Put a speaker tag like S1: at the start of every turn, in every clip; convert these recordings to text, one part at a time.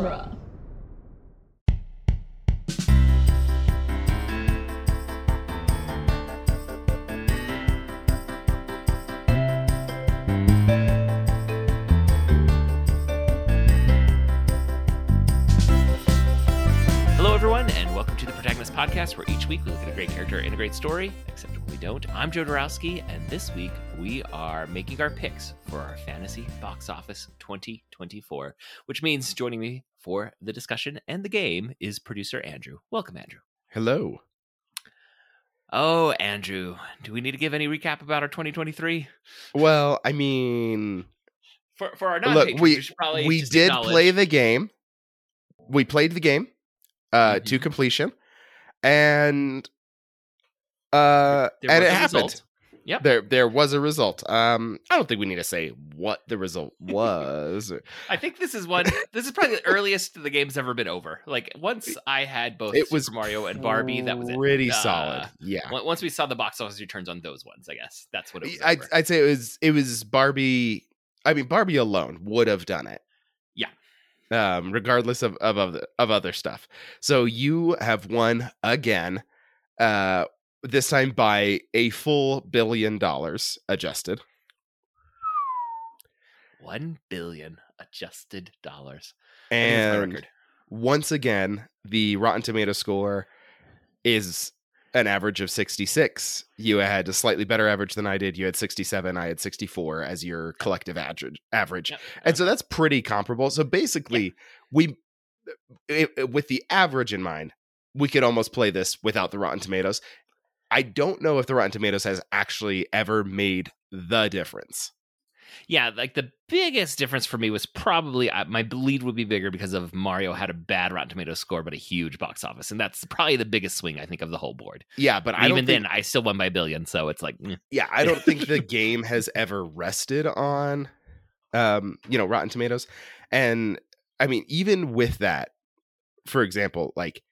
S1: genre.
S2: Hello, everyone, and welcome to the Protagonist Podcast, where each week we look at a great character and a great story, except when we don't. I'm Joe Dorowski, and this week we are making our picks for our Fantasy Box Office 2024, which means joining me for the discussion and the game is producer Andrew. Welcome, Andrew.
S3: Hello.
S2: Oh, Andrew, do we need to give any recap about our 2023?
S3: Well, I mean,
S2: For, for our
S3: look, we
S2: probably
S3: we did play the game. We played the game uh to
S2: Mhm.
S3: completion. And uh and it happened.
S2: result. Yep.
S3: There there was a result. Um I don't think we need to say what the result was.
S2: I think this is one. This is probably the earliest the game's ever been over. Like once I had both
S3: It
S2: Super
S3: was
S2: Mario and Barbie, that was it.
S3: pretty
S2: Uh,
S3: solid. Yeah.
S2: Once we saw the box office returns on those ones, I guess that's what it was.
S3: I'd. I'd say it was it was Barbie. I mean, Barbie alone would have done it.
S2: Yeah.
S3: Um, regardless of of of, of other stuff. So you have won again. Uh, this time by a full billion dollars adjusted.
S2: One billion adjusted dollars. I think that's my
S3: And once again, the Rotten Tomato score is an average of 66. You had a slightly better average than I did. You had 67. I had 64 as your collective average. And so that's pretty comparable. So basically, we it, it- with the average in mind, we could almost play this without the Rotten Tomatoes. I don't know if the Rotten Tomatoes has actually ever made the difference.
S2: yeah, like the biggest difference for me was probably uh, my lead would be bigger because of Mario had a bad Rotten Tomatoes score, but a huge box office, and that's probably the biggest swing I think of the whole board.
S3: Yeah, but I
S2: Even
S3: don't
S2: then, I still won by a billion, so it's like mm.
S3: yeah, I don't think the game has ever rested on um, you know, Rotten Tomatoes. And I mean, even with that, for example, like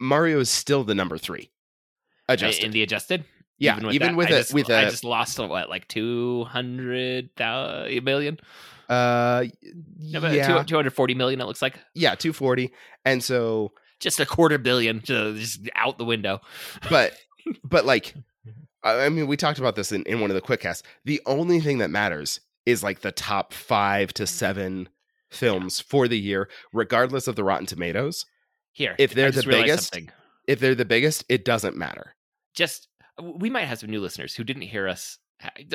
S3: Mario is still the number 3 adjusted.
S2: in the adjusted.
S3: yeah, even with,
S2: that, I
S3: a
S2: just,
S3: with
S2: I
S3: a
S2: just lost what like two hundred million,
S3: uh
S2: no,
S3: yeah,
S2: two hundred forty million. It looks like
S3: yeah, 240. And so
S2: just a quarter billion, just out the window.
S3: but but like I I mean, we talked about this in, in one of the quick casts. The only thing that matters is like the top five to seven films for the year, regardless of the Rotten Tomatoes.
S2: Here,
S3: If they're the biggest-
S2: something.
S3: If they're the biggest, it doesn't matter.
S2: Just we might have some new listeners who didn't hear us,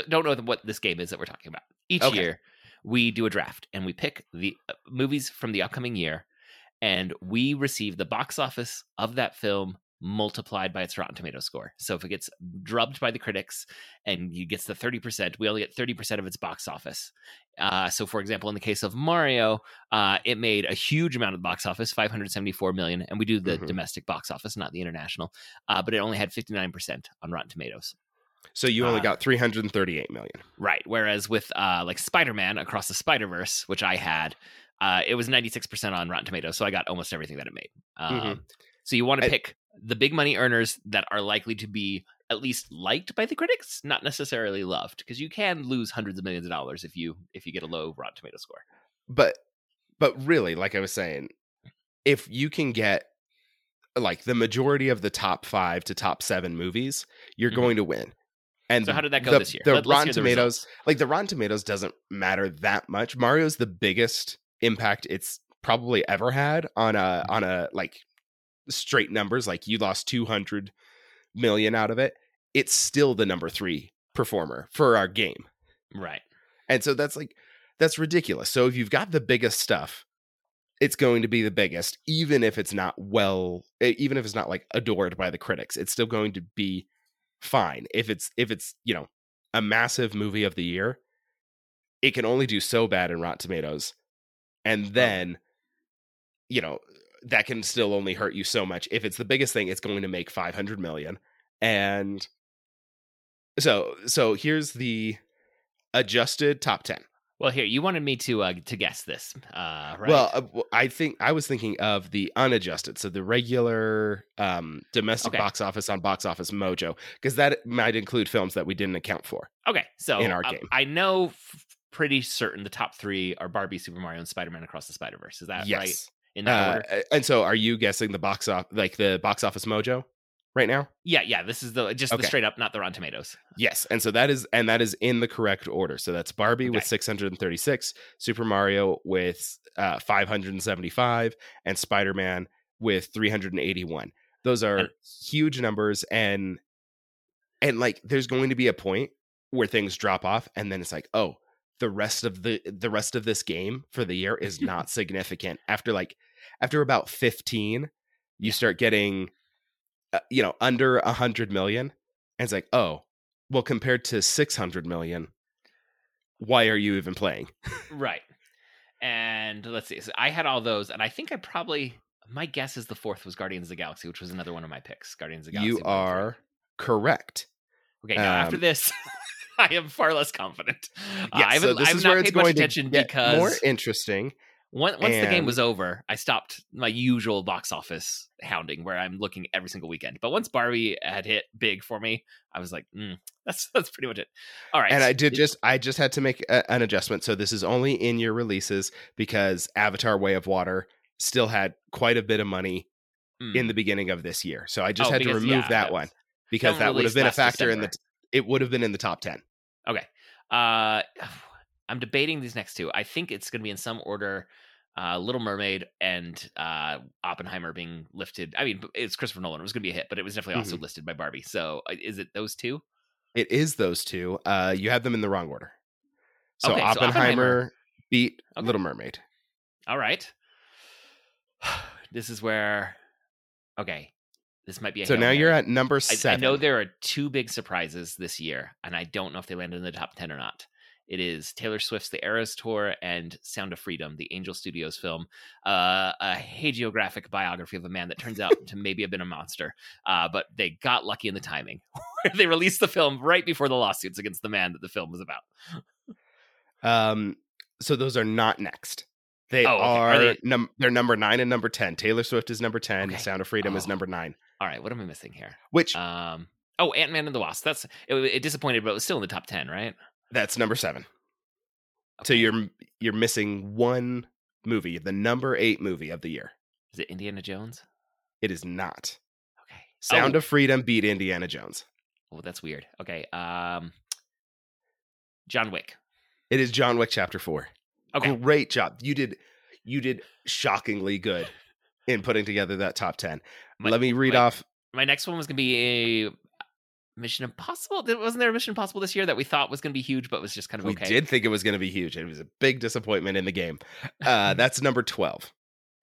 S2: don't know what this game is that we're talking about. Each
S3: Okay.
S2: year, we do a draft and we pick the uh, movies from the upcoming year, and we receive the box office of that film multiplied by its Rotten Tomato score. So if it gets drubbed by the critics and it gets the 30%, we only get 30% of its box office. Uh, so for example, in the case of Mario, uh, it made a huge amount of the box office, 574 million, and we do the
S3: Mhm.
S2: domestic box office, not the international. Uh, but it only had 59% on Rotten Tomatoes.
S3: So you only
S2: Uh,
S3: got 338 million.
S2: Right. Whereas with uh, like Spider Man Across the Spider Verse, which I had, uh, it was 96% on Rotten Tomatoes. So I got almost everything that it made. Um,
S3: Mhm.
S2: So you want to pick the big money earners that are likely to be at least liked by the critics, not necessarily loved, because you can lose hundreds of millions of dollars if you if you get a low Rotten Tomato score.
S3: But but really, like I was saying, if you can get like the majority of the top five to top seven movies, you're
S2: Mhm.
S3: going to win. And
S2: So how did that go
S3: the,
S2: this year?
S3: The
S2: Let-
S3: Rotten
S2: the
S3: Tomatoes, like the Rotten Tomatoes, doesn't matter that much. Mario's the biggest impact it's probably ever had on a on a like straight numbers. Like you lost two hundred million out of it. It's still the number three performer for our game.
S2: Right.
S3: And so that's like that's ridiculous. So if you've got the biggest stuff, it's going to be the biggest, even if it's not well, even if it's not like adored by the critics. It's still going to be fine. If it's if it's you know a massive movie of the year, it can only do so bad in Rotten Tomatoes, and oh. then you know that can still only hurt you so much. If it's the biggest thing, it's going to make five hundred million, and so so here's the adjusted top 10
S2: Well, here you wanted me to uh, to guess this, uh, right?
S3: well I think i was thinking of the unadjusted so the regular um domestic
S2: Okay.
S3: box office on box office mojo because that might include films that we didn't account for
S2: okay. So
S3: in our
S2: uh,
S3: game.
S2: I know f- pretty certain the top three are Barbie, Super Mario, and Spider Man Across the Spider Verse. Is that right? In that
S3: Uh, and so, are you guessing the box off like the box office mojo right now?
S2: Yeah, yeah. This is the just the straight up, not the Rotten Tomatoes.
S3: Yes, and so that is and that is in the correct order. So that's Barbie with 636, Super Mario with uh, 575, and Spider Man with 381. Those are
S2: And-
S3: huge numbers, and and like there's going to be a point where things drop off, and then it's like, oh, the rest of the the rest of this game for the year is not significant. After like after about 15, you start getting uh, you know under a hundred million, and it's like, oh, well, compared to 600 million, why are you even playing?
S2: Right. And let's see. So I had all those, and I think I probably my guess is the fourth was Guardians of the Galaxy, which was another one of my picks. Guardians of the Galaxy.
S3: You
S2: three.
S3: are correct.
S2: okay. Now after
S3: um,
S2: this, I am far less confident. Uh,
S3: Yeah,
S2: I
S3: so this
S2: I have
S3: is where it's going to
S2: attention
S3: get
S2: because
S3: more interesting.
S2: Once, once the game was over, I stopped my usual box office hounding, where I'm looking every single weekend. But once Barbie had hit big for me, I was like, mm, "That's that's pretty much it." All right,
S3: And I did just I just had to make a, an adjustment. So this is only in your releases because Avatar: Way of Water still had quite a bit of money
S2: mm,
S3: in the beginning of this year. So I just
S2: Oh,
S3: had to remove
S2: yeah,
S3: that one because
S2: that
S3: would have been a factor in the it would have been in the top 10.
S2: okay. Uh, I'm debating these next two. I think it's going to be in some order. Uh, Little Mermaid and uh, Oppenheimer being lifted. I mean, it's Christopher Nolan. It was going to be a hit, but it was definitely also
S3: Mm-hmm.
S2: listed by Barbie. So, uh, is it those two?
S3: It is those two. Uh you have them in the wrong order. So
S2: Okay, so
S3: Oppenheimer,
S2: Oppenheimer-
S3: beat
S2: Okay.
S3: Little Mermaid.
S2: All right. This is where. Okay, this might be. A
S3: So now you're at number
S2: I,
S3: 7.
S2: I know there are two big surprises this year, and I don't know if they landed in the top 10 or not. It is Taylor Swift's The Eras Tour and Sound of Freedom, the Angel Studios film, uh, a hagiographic biography of a man that turns out to maybe have been a monster. Uh, but they got lucky in the timing. they released the film right before the lawsuits against the man that the film was about.
S3: Um, so those are not next. They
S2: Oh, okay.
S3: are,
S2: Are they-
S3: num- they're number nine and number ten. Taylor Swift is number ten.
S2: Okay.
S3: Sound of Freedom is
S2: Oh.
S3: number nine.
S2: All right, what am I missing here?
S3: Which
S2: Um, oh, Ant Man and the Wasp. That's it, it disappointed, but it was still in the top 10, right?
S3: That's number seven. So you're you're missing one movie, the number eight movie of the year.
S2: Is it Indiana Jones?
S3: It is not.
S2: Okay.
S3: Sound
S2: oh,
S3: of Freedom beat Indiana Jones.
S2: Oh, that's weird. Okay. Um, John Wick.
S3: It is John Wick Chapter Four.
S2: Okay.
S3: Great job. You did you did shockingly good in putting together that top ten.
S2: My-
S3: Let me read
S2: my-
S3: off.
S2: My next one was going to be a Mission Impossible. Wasn't there a Mission Impossible this year that we thought was going to be huge, but was just kind of okay.
S3: We
S2: okay?
S3: did think it was going to be huge. It was a big disappointment in the game. Uh, that's number twelve.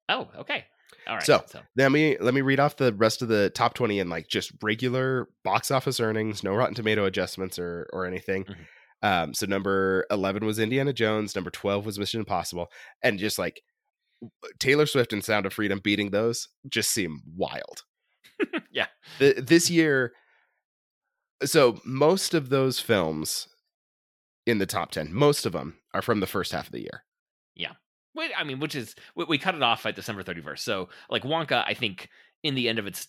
S2: Oh, okay. All right.
S3: So- let me let me read off the rest of the top 20 and like just regular box office earnings no rotten tomato adjustments or or anything
S2: Mhm.
S3: um so number 11 was indiana jones number 12 was mission impossible and just like taylor swift and sound of freedom beating those just seem wild
S2: Yeah.
S3: Th- this year so most of those films in the top 10 most of them are from the first half of the year
S2: Wait, I mean, which is we, we cut it off at December 31st. So, like Wonka, I think in the end of its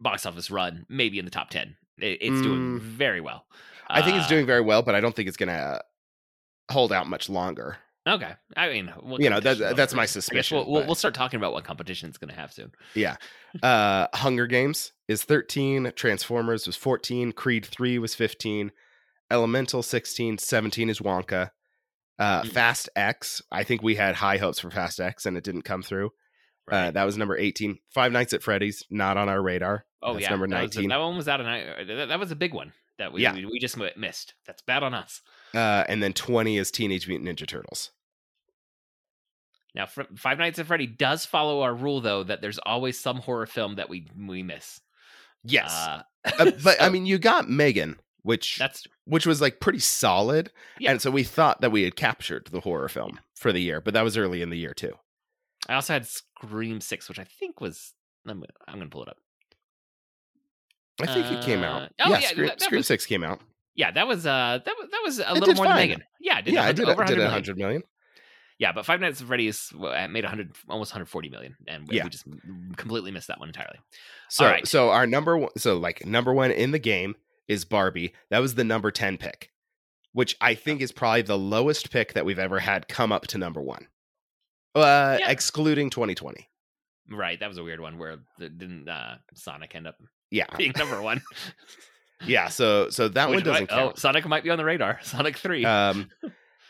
S2: box office run, maybe in the top 10. It, it's doing
S3: Mm.
S2: very well.
S3: i think it's
S2: Uh,
S3: doing very well but i don't think it's gonna hold out much longer
S2: Okay. I mean,
S3: You know, that- that's my suspicion,
S2: We'll, we'll,
S3: but-
S2: we'll start talking about what competition it's going to have soon.
S3: Yeah, uh hunger games is 13 transformers was 14 creed 3 was 15 elemental 16 17 is wonka uh
S2: Mm.
S3: fast x i think we had high hopes for fast x and it didn't come through uh that was number 18 five nights at freddy's not on our radar
S2: oh,
S3: that's
S2: yeah.
S3: number
S2: that, a-
S3: 19
S2: that one was out of night. That, that was a big one that we,
S3: Yeah.
S2: we, we just missed. That's bad on us.
S3: uh and then 20 is teenage mutant ninja turtles
S2: Now, Fr- Five Nights at Freddy does follow our rule, though, that there's always some horror film that we we miss.
S3: yes
S2: Uh,
S3: Uh, but i mean you got megan which
S2: that's
S3: which was like pretty solid
S2: Yeah.
S3: and so we thought that we had captured the horror film for the year but that was early in the year too
S2: I also had Scream Six, which I think was. I'm, gonna- I'm going to pull it up.
S3: I think it came out.
S2: Uh, oh,
S3: yeah,
S2: yeah,
S3: Scream,
S2: that- that
S3: Scream
S2: was-
S3: Six came out.
S2: Yeah, that was uh that was that was a
S3: It
S2: little more
S3: fine.
S2: than Megan. Yeah, it did
S3: yeah, I did.
S2: over
S3: Over did
S2: 100
S3: a
S2: million.
S3: hundred million.
S2: Yeah, but Five Nights at Freddy's made 100 almost 140 million, and we,
S3: Yeah.
S2: we just completely missed that one entirely.
S3: So,
S2: right.
S3: so our number one, so like number one in the game is Barbie. That was the number ten pick. which I think is probably the lowest pick that we've ever had come up to number one, uh,
S2: Yeah.
S3: excluding 2020.
S2: Right, that was a weird one where the, didn't uh, Sonic end up
S3: Yeah,
S2: being number one?
S3: yeah. So so that one doesn't
S2: might- Oh. Sonic might be on the radar. Sonic Three.
S3: Um,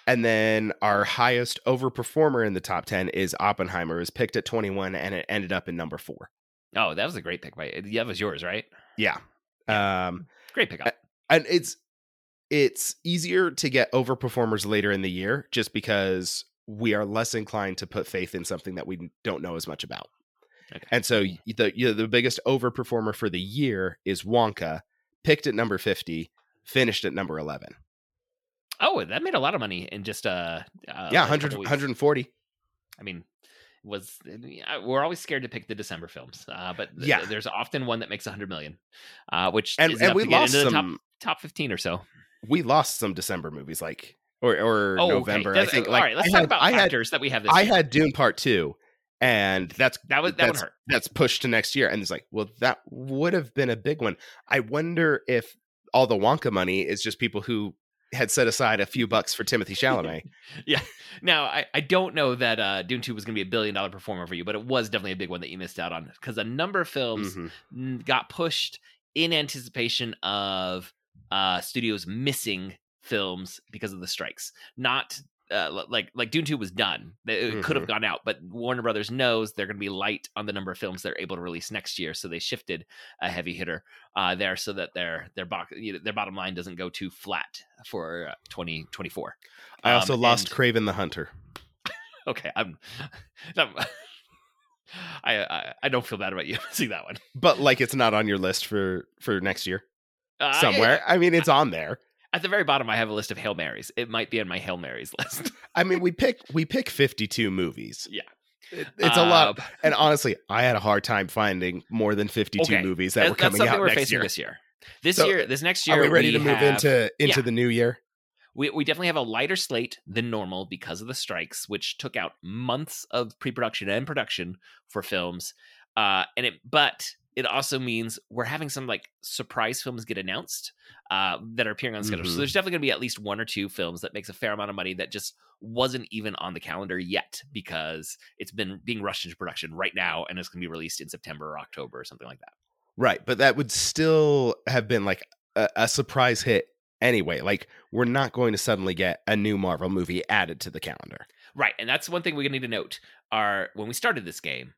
S3: and then our highest overperformer in the top 10 is Oppenheimer. It was picked at 21 and it ended up in number four.
S2: oh, that was a great pick. By yeah, that was yours, right?
S3: Yeah. Um,
S2: Great pick up.
S3: and it's it's easier to get overperformers later in the year just because we are less inclined to put faith in something that we don't know as much about.
S2: Okay.
S3: And so the you know, the biggest overperformer for the year is Wonka, picked at number 50, finished at number 11.
S2: Oh, that made a lot of money in just uh, uh
S3: yeah,
S2: like
S3: 100, 140.
S2: I mean, was we're always scared to pick the December films, uh, but th-
S3: Yeah.
S2: there's often one that makes a hundred million, uh, which
S3: And
S2: is
S3: and we lost some
S2: top top fifteen or so.
S3: we lost some December movies like or or
S2: Oh,
S3: November.
S2: Okay.
S3: I think
S2: all
S3: like
S2: right. Let's
S3: I
S2: talk
S3: had,
S2: about
S3: I had
S2: that we have this.
S3: I
S2: year.
S3: had Dune Part 2 and that's
S2: that was that
S3: that's,
S2: hurt.
S3: that's pushed to next year. And it's like, well, that would have been a big one. I wonder if all the Wonka money is just people who had set aside a few bucks for Timothée Chalamet. Yeah.
S2: Now, I, I don't know that uh, Dune 2 was going to be a billion dollar performer for you, but it was definitely a big one that you missed out on because a number of films
S3: Mhm.
S2: got pushed in anticipation of uh, studios missing films because of the strikes. Not uh, like like Dune 2 was done. It it could have gone out, but Warner Brothers knows they're going to be light on the number of films they're able to release next year, so they shifted a heavy hitter uh, there so that their their you know, their bottom line doesn't go too flat for uh, 2024.
S3: I also
S2: Um,
S3: lost
S2: and-
S3: Kraven the Hunter.
S2: Okay, I'm. I'm I, I I don't feel bad about you missing that one.
S3: But like it's not on your list for for next year
S2: Uh, I-
S3: somewhere. I mean, it's on there.
S2: At the very bottom, I have a list of hail marys. It might be on my hail marys list.
S3: I mean, we pick we pick 52 movies.
S2: Yeah.
S3: It- it's a lot.
S2: Uh,
S3: And honestly, I had a hard time finding more than 52
S2: Okay,
S3: movies that were coming out
S2: we're
S3: next year.
S2: this year. This
S3: So,
S2: year, this next year,
S3: Are we ready to move
S2: have-
S3: into into
S2: yeah.
S3: the new year?
S2: We we definitely have a lighter slate than normal because of the strikes, which took out months of pre-production and production for films. Uh, and it, but it also means we're having some like surprise films get announced uh, that are appearing on the schedule.
S3: Mhm.
S2: So there's definitely going to be at least one or two films that makes a fair amount of money that just wasn't even on the calendar yet because it's been being rushed into production right now and it's going to be released in September or October or something like that.
S3: Right, but that would still have been like a, a surprise hit anyway. Like we're not going to suddenly get a new Marvel movie added to the calendar.
S2: Right, and that's one thing we're gonna need to note. Are when we started this game,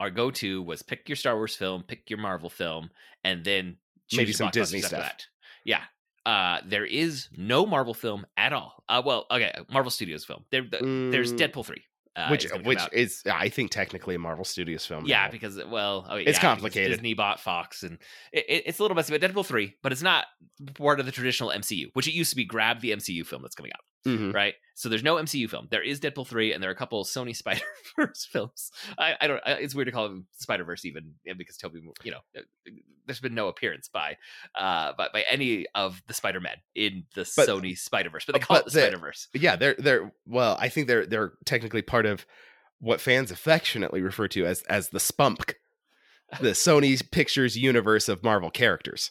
S2: our go-to was pick your Star Wars film, pick your Marvel film, and then
S3: Maybe some Disney stuff.
S2: That. Yeah, uh, there is no Marvel film at all. Uh, well, okay, Marvel Studios film. There, th- there's
S3: Mm,
S2: Deadpool three, uh,
S3: which
S2: is
S3: which
S2: out.
S3: is I think technically a Marvel Studios film.
S2: Yeah,
S3: now.
S2: because well, oh,
S3: It's
S2: yeah, because
S3: complicated.
S2: Disney bought Fox, and it, it- it's a little messy. But Deadpool three, but it's not part of the traditional MCU, which it used to be. Grab the MCU film that's coming out
S3: Mhm.
S2: right? So there's no MCU film. There is Deadpool three, and there are a couple Sony Spider Verse films. I, I don't. I, it's weird to call them Spider Verse even because Toby, you know, uh, there's been no appearance by, uh, by by any of the Spider Men in the
S3: But-
S2: Sony Spider Verse, but they call
S3: but
S2: it the
S3: the-
S2: Spider Verse.
S3: yeah, they're they're well, I think they're they're technically part of what fans affectionately refer to as as the Spunk, the Sony Pictures universe of Marvel characters.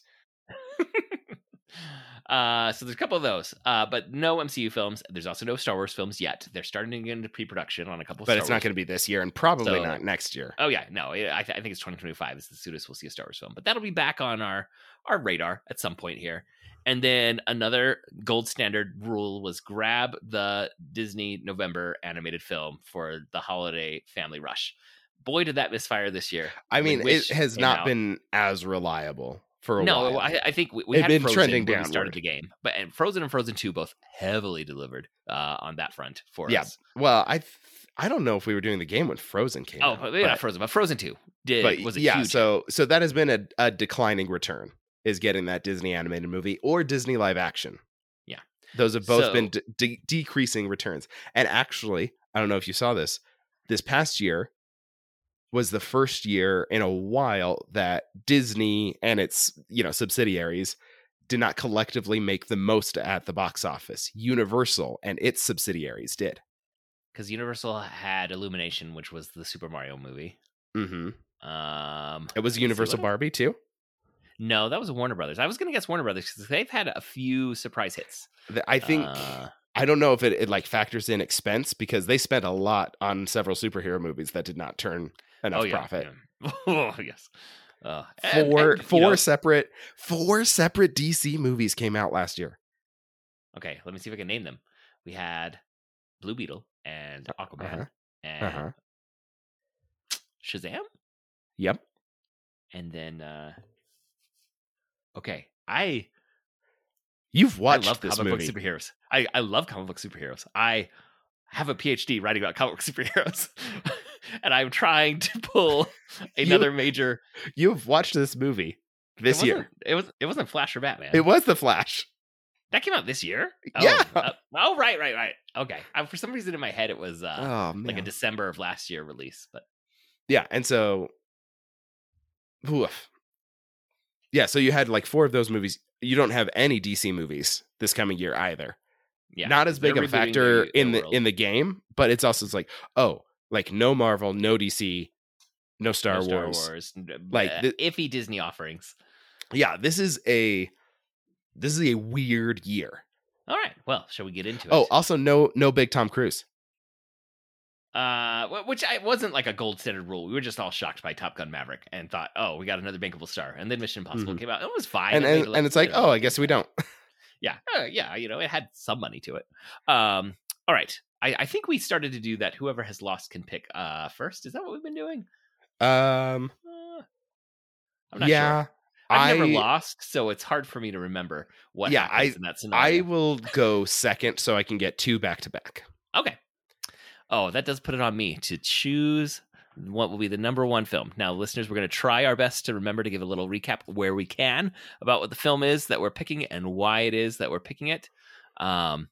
S2: Uh, so there's a couple of those, uh, but no MCU films. There's also no Star Wars films yet. They're starting to get into pre-production on a couple.
S3: But
S2: Star
S3: it's not going to be this year, and probably
S2: So-
S3: not next year.
S2: Oh yeah, no, I, I think it's 2025 is the soonest we'll see a Star Wars film, but that'll be back on our our radar at some point here. And then another gold standard rule was grab the Disney November animated film for the holiday family rush. Boy, did that misfire this year!
S3: I mean, it has not
S2: out.
S3: been as reliable for a
S2: No,
S3: while.
S2: I, I think we, we had
S3: been
S2: Frozen
S3: trending
S2: when we started the game, but and Frozen and Frozen Two both heavily delivered uh, on that front for
S3: Yeah,
S2: us.
S3: well, I th- I don't know if we were doing the game when Frozen came
S2: Oh,
S3: out.
S2: but not Frozen, but Frozen Two did
S3: but
S2: was a
S3: yeah,
S2: huge
S3: so so that has been a, a declining return is getting that Disney animated movie or Disney live action.
S2: Yeah.
S3: those have both
S2: So-
S3: been de- de- decreasing returns. And actually, I don't know if you saw this. This past year was the first year in a while that Disney and its you know subsidiaries did not collectively make the most at the box office. Universal and its subsidiaries did.
S2: because Universal had Illumination, which was the Super Mario movie.
S3: hmm
S2: Um,
S3: It was Universal Barbie too.
S2: No, that was Warner Brothers. I was going to guess Warner Brothers because they've had a few surprise hits.
S3: I think
S2: Uh,
S3: I don't know if it, it like factors in expense because they spent a lot on several superhero movies that did not turn enough
S2: oh yeah,
S3: profit.
S2: yeah. oh yes. Uh,
S3: Four
S2: and, you
S3: four
S2: know-
S3: separate four separate DC movies came out last year.
S2: okay, let me see if I can name them. We had Blue Beetle and Aquaman
S3: uh-huh,
S2: and
S3: uh-huh.
S2: Shazam,
S3: Yep.
S2: and then uh okay, I
S3: You've watched
S2: I love comic
S3: movie.
S2: book superheroes. I, I love comic book superheroes. I have a PhD writing about comic book superheroes, and I'm trying to pull another major.
S3: You've watched this movie this
S2: it
S3: year.
S2: It was it wasn't Flash or Batman.
S3: It was The Flash.
S2: that came out this year. Oh,
S3: Yeah.
S2: uh, oh, right, right, right. Okay. I, for some reason in my head it was uh,
S3: oh
S2: like a December of last year release, but
S3: yeah, and so oof. Yeah, so you had like four of those movies. You don't have any DC movies this coming year either.
S2: Yeah,
S3: Not as big a factor
S2: the-
S3: in
S2: the
S3: the in the game, but it's also it's like, oh, like no Marvel, no DC, no Star,
S2: No Star
S3: Wars.
S2: Wars,
S3: Like,
S2: uh,
S3: the-
S2: iffy Disney offerings.
S3: Yeah, this is a this is a weird year.
S2: All right, well, shall we get into it?
S3: Oh, also no no big Tom Cruise.
S2: Uh, which I wasn't like a gold standard rule. We were just all shocked by Top Gun Maverick and thought, oh, we got another bankable star. And then Mission Impossible
S3: Mhm.
S2: came out. It was fine.
S3: And and,
S2: it
S3: and it's like, oh, I guess we don't.
S2: Yeah, uh, yeah, you know, it had some money to it. Um, all right. I, I think we started to do that. Whoever has lost can pick uh first. Is that what we've been doing?
S3: Um
S2: Uh, I'm not
S3: yeah.
S2: sure. I've never
S3: I-
S2: lost, so it's hard for me to remember what
S3: Yeah, I-
S2: in that
S3: I will go second so I can get two back to back.
S2: Okay. Oh, that does put it on me to choose what will be the number one film. Now, listeners, we're going to try our best to remember to give a little recap where we can about what the film is that we're picking and why it is that we're picking it. Um,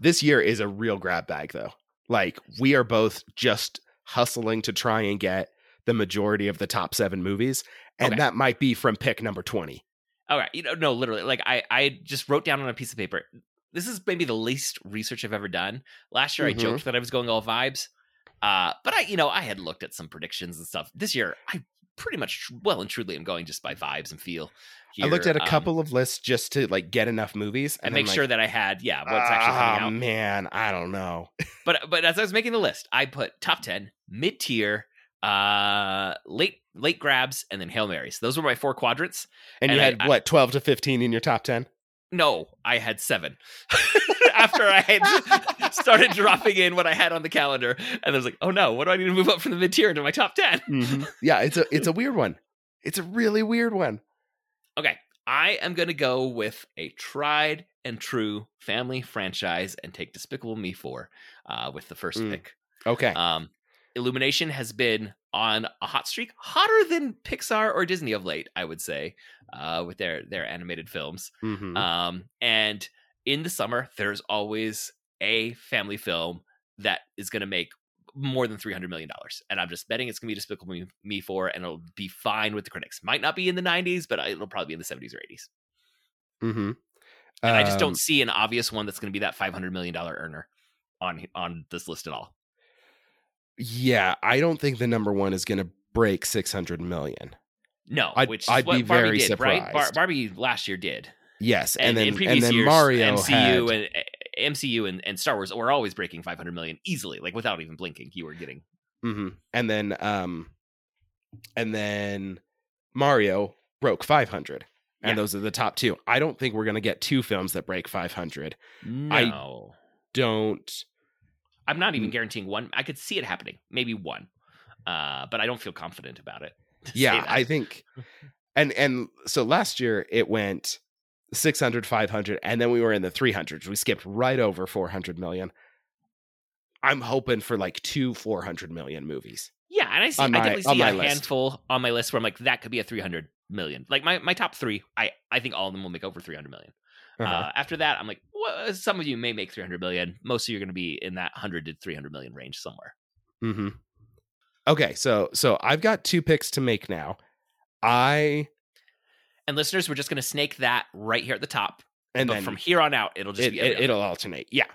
S3: This year is a real grab bag though. Like we are both just hustling to try and get the majority of the top 7 movies and
S2: Okay.
S3: that might be from pick number 20.
S2: all right, you know, no, literally, like I, I just wrote down on a piece of paper. This is maybe the least research I've ever done. Last year,
S3: Mhm.
S2: I joked that I was going all vibes, uh, but I, you know, I had looked at some predictions and stuff. This year, I pretty much well and truly am going just by vibes and feel.
S3: I looked at a
S2: Um,
S3: couple of lists just to like get enough movies
S2: and
S3: then,
S2: make
S3: like,
S2: sure that I had yeah what's actually coming
S3: "Ah,
S2: out.
S3: man, I don't know.
S2: But but as I was making the list, I put top ten, mid tier, uh, late late grabs, and then hail marys. Those were my four quadrants.
S3: And,
S2: And
S3: you
S2: I-
S3: had
S2: I-
S3: what, 12 to 15 in your top 10?
S2: No, I had seven. After I had started dropping in what I had on the calendar, and I was like, oh no, what do I need to move up from the mid tier to my top 10
S3: yeah, it's a it's a weird one. It's a really weird one.
S2: Okay, I am going to go with a tried and true family franchise and take Despicable Me four uh, with the first
S3: Mm.
S2: pick.
S3: Okay.
S2: Um, Illumination has been on a hot streak, hotter than Pixar or Disney of late, I would say, uh, with their their animated films.
S3: Mhm.
S2: Um, and in the summer, there's always a family film that is going to make more than three hundred million dollars, and I'm just betting it's going to be Despicable Me, Me four, and it'll be fine with the critics. Might not be in the '90s, but it'll probably be in the '70s or '80s.
S3: Mm-hmm.
S2: And I just
S3: Um,
S2: don't see an obvious one that's going to be that five hundred million dollar earner on on this list at all.
S3: Yeah, I don't think the number one is going to break 600 million.
S2: No,
S3: I'd-
S2: which
S3: I'd
S2: is what
S3: be
S2: Barbie
S3: very
S2: did, right? Bar-
S3: surprised.
S2: Barbie last year did,
S3: Yes, and,
S2: and,
S3: then
S2: in previous
S3: and then
S2: years,
S3: Mario
S2: MCU
S3: had,
S2: and uh, MCU and, and Star Wars were always breaking 500 million easily, like without even blinking. You were getting
S3: Mhm. and then um and then Mario broke 500. And
S2: Yeah.
S3: those are the top two. I don't think we're going to get two films that break 500.
S2: no.
S3: Don't
S2: I'm not even
S3: Mm.
S2: guaranteeing one. I could see it happening, maybe one, uh, but I don't feel confident about it.
S3: yeah i think and and so last year it went 600 500 and then we were in the 300s we skipped right over 400 million i'm hoping for like two 400 million movies
S2: yeah, and I see.
S3: on
S2: I definitely see a
S3: list.
S2: handful on my list where I'm like, that could be a 300 million. Like my my top three, I I think all of them will make over 300 million.
S3: Uh-huh.
S2: Uh, after that, I'm like, well, some of you may make 300 million. Most of you are going to be in that 100 to 300 million range somewhere.
S3: hmm okay so so i've got two picks to make now i
S2: And listeners, we're just going to snake that right here at the top.
S3: and
S2: but
S3: then
S2: from here on out, it'll just
S3: it,
S2: be
S3: it, it'll alternate yeah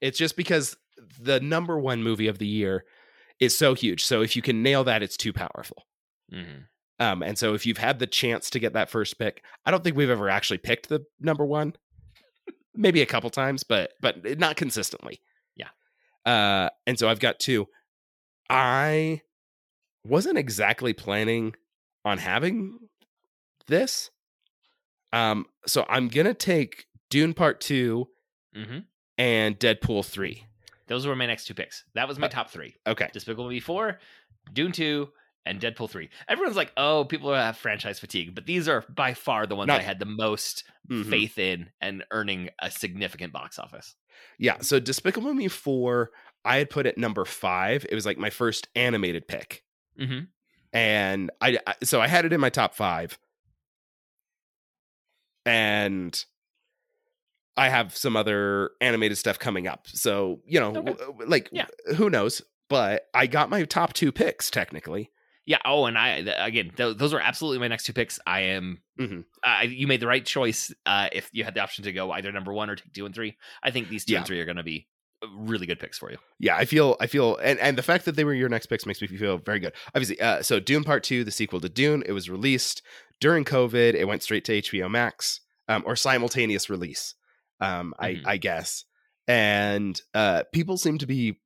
S3: it's just because the number one movie of the year is so huge so if you can nail that it's too powerful.
S2: Mhm.
S3: Um, and so if you've had the chance to get that first pick, I don't think we've ever actually picked the number one. Maybe a couple times, but but not consistently.
S2: Yeah.
S3: Uh, and so I've got two. I wasn't exactly planning on having this. Um, so I'm gonna take Dune Part 2
S2: Mm-hmm.
S3: and Deadpool three.
S2: Those were my next two picks. That was my
S3: Uh,
S2: top three:
S3: Okay.
S2: Despicable Me four, Dune two, and Deadpool three. Everyone's like, "Oh, people have franchise fatigue," but these are by far the ones
S3: Not-
S2: I had the most
S3: Mhm.
S2: faith in and earning a significant box office.
S3: Yeah. So Despicable Me four, I had put at number five. It was like my first animated pick,
S2: Mm-hmm.
S3: and I, I so I had it in my top five, and I have some other animated stuff coming up. So you know,
S2: Okay.
S3: w- like
S2: Yeah.
S3: who knows? But I got my top two picks technically.
S2: Yeah. Oh, and I again, th- those are absolutely my next two picks. I am.
S3: Mhm.
S2: Uh, you made the right choice. Uh, if you had the option to go either number one or take two and three, I think these two
S3: Yeah.
S2: and three are going to be uh, really good picks for you.
S3: Yeah, I feel, I feel, and and the fact that they were your next picks makes me feel very good. Obviously, uh, so Dune Part Two, the sequel to Dune, it was released during COVID. It went straight to HBO Max, um, or simultaneous release, um,
S2: Mhm.
S3: I, I guess. And uh, people seem to be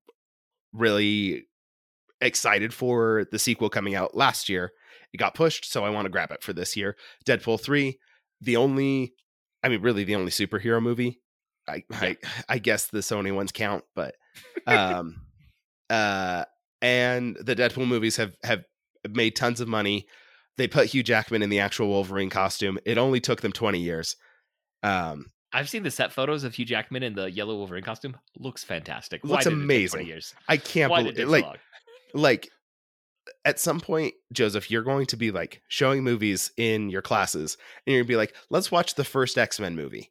S3: really excited for the sequel coming out last year. It got pushed, so I want to grab it for this year. Deadpool three, the only, I mean, really the only superhero movie. I, I, I guess the Sony ones count, but um uh and the deadpool movies have have made tons of money they put hugh jackman in the actual wolverine costume it only took them 20 years um
S2: I've seen the set photos of Hugh Jackman in the yellow Wolverine costume. Looks fantastic.
S3: Looks
S2: did 20
S3: amazing.
S2: years?
S3: i can't
S2: Why
S3: believe
S2: it
S3: like
S2: long?
S3: like at some point joseph you're going to be like showing movies in your classes and you're gonna be like let's watch the first x-men movie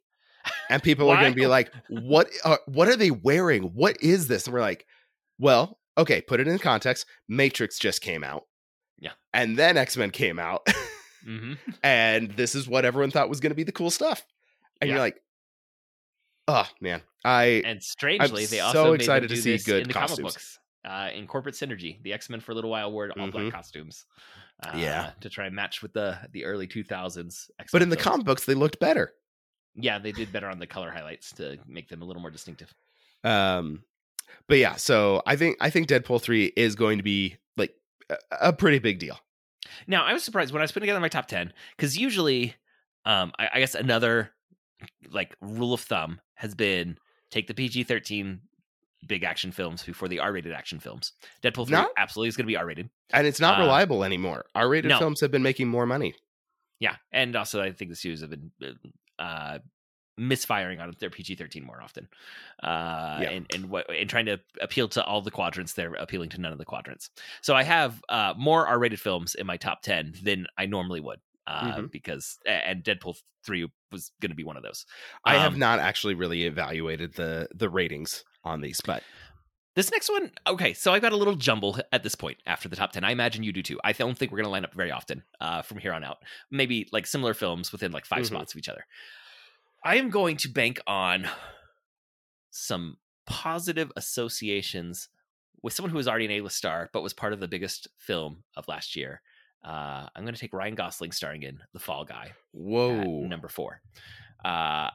S3: and people are gonna be like what are, what are they wearing what is this and we're like well okay put it in context matrix just came out
S2: Yeah.
S3: and then x-men came out
S2: hmm
S3: and this is what everyone thought was going to be the cool stuff and
S2: Yeah.
S3: you're like oh man i
S2: And strangely, they
S3: so
S2: also made them
S3: excited to see good
S2: in the
S3: costumes.
S2: comic books. Uh, in corporate synergy, the X Men for a little while wore all black
S3: Mhm.
S2: costumes. Uh,
S3: Yeah.
S2: to try and match with the the early two thousands.
S3: but in the comic books they looked better
S2: yeah, they did better on the color highlights to make them a little more distinctive.
S3: um but yeah so i think i think deadpool 3 is going to be a, pretty big deal
S2: Now, I was surprised when I was putting together my top 10 because usually, um, I, I guess another like rule of thumb has been take the PG 13 big action films before the R rated action films. Deadpool 3
S3: Not-
S2: absolutely is going to be R rated.
S3: and it's not
S2: Uh,
S3: reliable anymore r-rated
S2: no.
S3: films have been making more money
S2: Yeah. And also, I think the series have been uh, misfiring on their PG 13 more often. Uh,
S3: Yeah.
S2: and, and, what, and trying to appeal to all the quadrants, they're appealing to none of the quadrants. So I have uh, more R rated films in my top 10 than I normally would. Uh,
S3: Mhm.
S2: Because and Deadpool three was going to be one of those.
S3: i have
S2: Um,
S3: not actually really evaluated the the ratings on these but
S2: This next one, okay, so I've got a little jumble at this point after the top 10. I imagine you do too. I don't think we're going to line up very often uh, from here on out. Maybe like similar films within like 5
S3: Mhm.
S2: spots of each other. I am going to bank on some positive associations with someone who was already an A-list star, but was part of the biggest film of last year. Uh, I'm going to take Ryan Gosling starring in The Fall Guy,
S3: whoa
S2: number four. Uh,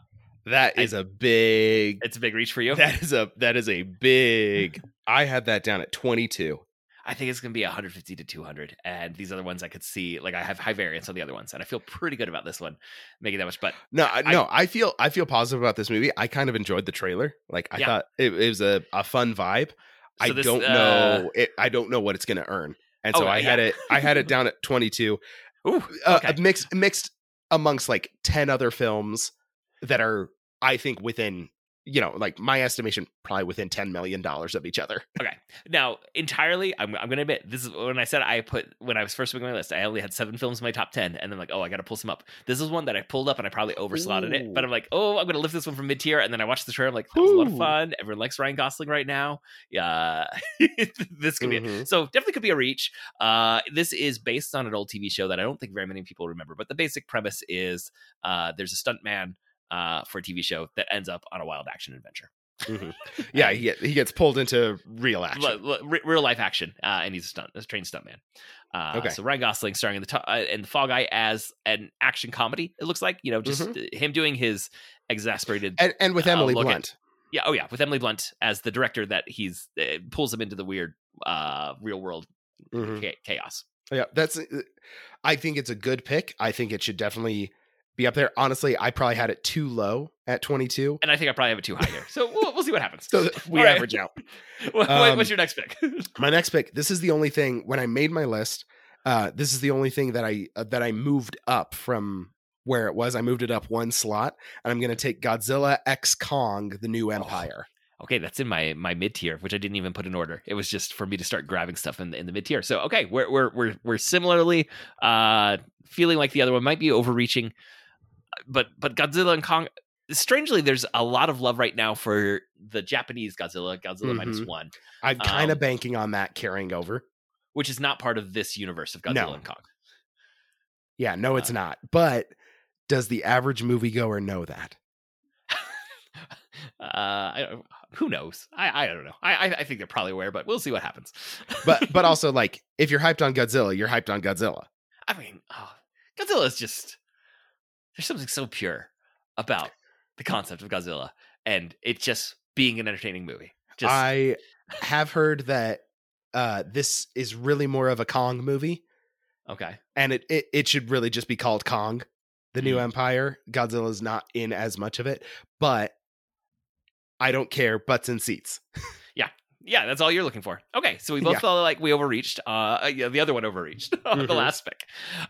S3: that
S2: I-
S3: is a big
S2: it's a big reach for you.
S3: that is a that is a big i had that down at 22
S2: I think it's going to be 150 to 200. And these other ones I could see, like I have high variance on the other ones. And I feel pretty good about this one making that much. But
S3: No, I, no, I feel I feel positive about this movie. I kind of enjoyed the trailer. Like I
S2: Yeah.
S3: thought it, it was a, a fun vibe. I
S2: this,
S3: don't
S2: uh,
S3: know. It, I don't know what it's going to earn, and so
S2: Oh,
S3: I had it. I had it down at twenty two.
S2: ooh,
S3: Uh,
S2: okay.
S3: Mixed mixed amongst like ten other films that are I think within you know like my estimation probably within ten million dollars of each other.
S2: Okay. Now, entirely, I'm, I'm going to admit, this is when I said I put, when I was first making my list, I only had seven films in my top 10. And then, like, oh, I got to pull some up. This is one that I pulled up and I probly overslotted it. But I'm like, oh, I'm going to lift this one from mid tier. And then I watched the trailer. I'm like, that was a lot of fun. Everyone likes Ryan Gosling right now. Yeah. this could be it.
S3: Mhm.
S2: So definitely could be a reach. Uh, this is based on an old TV show that I don't think very many people remember. But the basic premise is uh, there's a stuntman uh, for a TV show that ends up on a wild action adventure.
S3: Mhm. Yeah, he he gets pulled into real action.
S2: L- l- real life action, uh, and he's a stunt, a trained stuntman. Uh,
S3: Okay.
S2: So Ryan Gosling starring in the to- uh, in the Fall Guy as an action comedy. It looks like you know just uh, him doing his exasperated.
S3: and and with
S2: Uh,
S3: Emily
S2: look at-
S3: Blunt.
S2: yeah, oh yeah, with Emily Blunt as the director that he's uh, pulls him into the weird uh, real world
S3: Mhm.
S2: cha- chaos.
S3: Yeah, that's. I think it's a good pick. I think it should definitely be up there. Honestly, I probably had it too low at 22.
S2: And I think I probably have it too high here. So we'll, we'll see what happens.
S3: So we
S2: All right.
S3: average out.
S2: What- what-
S3: Um,
S2: what's your next pick?
S3: My next pick. This is the only thing when I made my list. Uh, this is the only thing that I uh, that I moved up from where it was. I moved it up one slot, and I'm going to take Godzilla X Kong: The New Empire.
S2: okay, that's in my my mid tier, which I didn't even put in order. It was just for me to start grabbing stuff in the, in the mid tier. So okay, we're we're we're we're similarly uh, feeling like the other one might be overreaching, but but Godzilla and Kong. Strangely, there's a lot of love right now for the Japanese Godzilla, Godzilla minus
S3: Mhm.
S2: one,
S3: I'm kind of
S2: Um,
S3: banking on that carrying over.
S2: which is not part of this universe of Godzilla
S3: No.
S2: and Kong.
S3: Yeah, no, it's
S2: Uh,
S3: not. But does the average moviegoer know that?
S2: uh, I, don't- who knows? I, I don't know. I, I I think they're probably aware, but we'll see what happens.
S3: But but also like if you're hyped on Godzilla, you're hyped on Godzilla.
S2: I mean, oh, Godzilla is just there's something so pure about the concept of Godzilla and it just being an entertaining movie. Just
S3: I have heard that uh this is really more of a Kong movie.
S2: okay.
S3: and it, it it should really just be called Kong, the new
S2: Mm.
S3: empire. Godzilla's not in as much of it, but I don't care. Butts and seats.
S2: Yeah, that's all you're looking for. Okay, so we both
S3: Yeah.
S2: felt like we overreached. Uh, yeah, the other one overreached. the
S3: Mhm.
S2: last pick.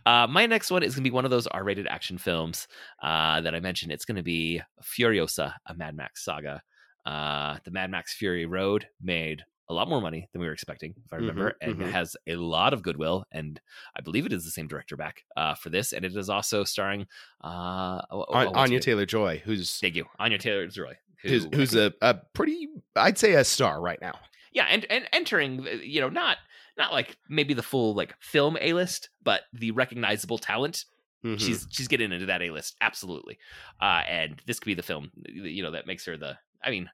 S2: Uh, my next one is going to be one of those R-rated action films uh, that I mentioned. It's going to be Furiosa, a Mad Max saga. Uh, the Mad Max Fury Road made a lot more money than we were expecting, if I remember, and
S3: mhm.
S2: it has a lot of goodwill. And I believe it is the same director back uh, for this, and it is also starring uh, oh, oh,
S3: An- Anya? Taylor Joy, who's
S2: Thank you, Anya Taylor Joy,
S3: who's who's a, a pretty, I'd say, a star right now.
S2: Yeah and and entering uh, you know not not like maybe the full like film a list but the recognizable talent
S3: Mhm.
S2: she's she's getting into that a list absolutely. Uh and this could be the film you know that makes her the i mean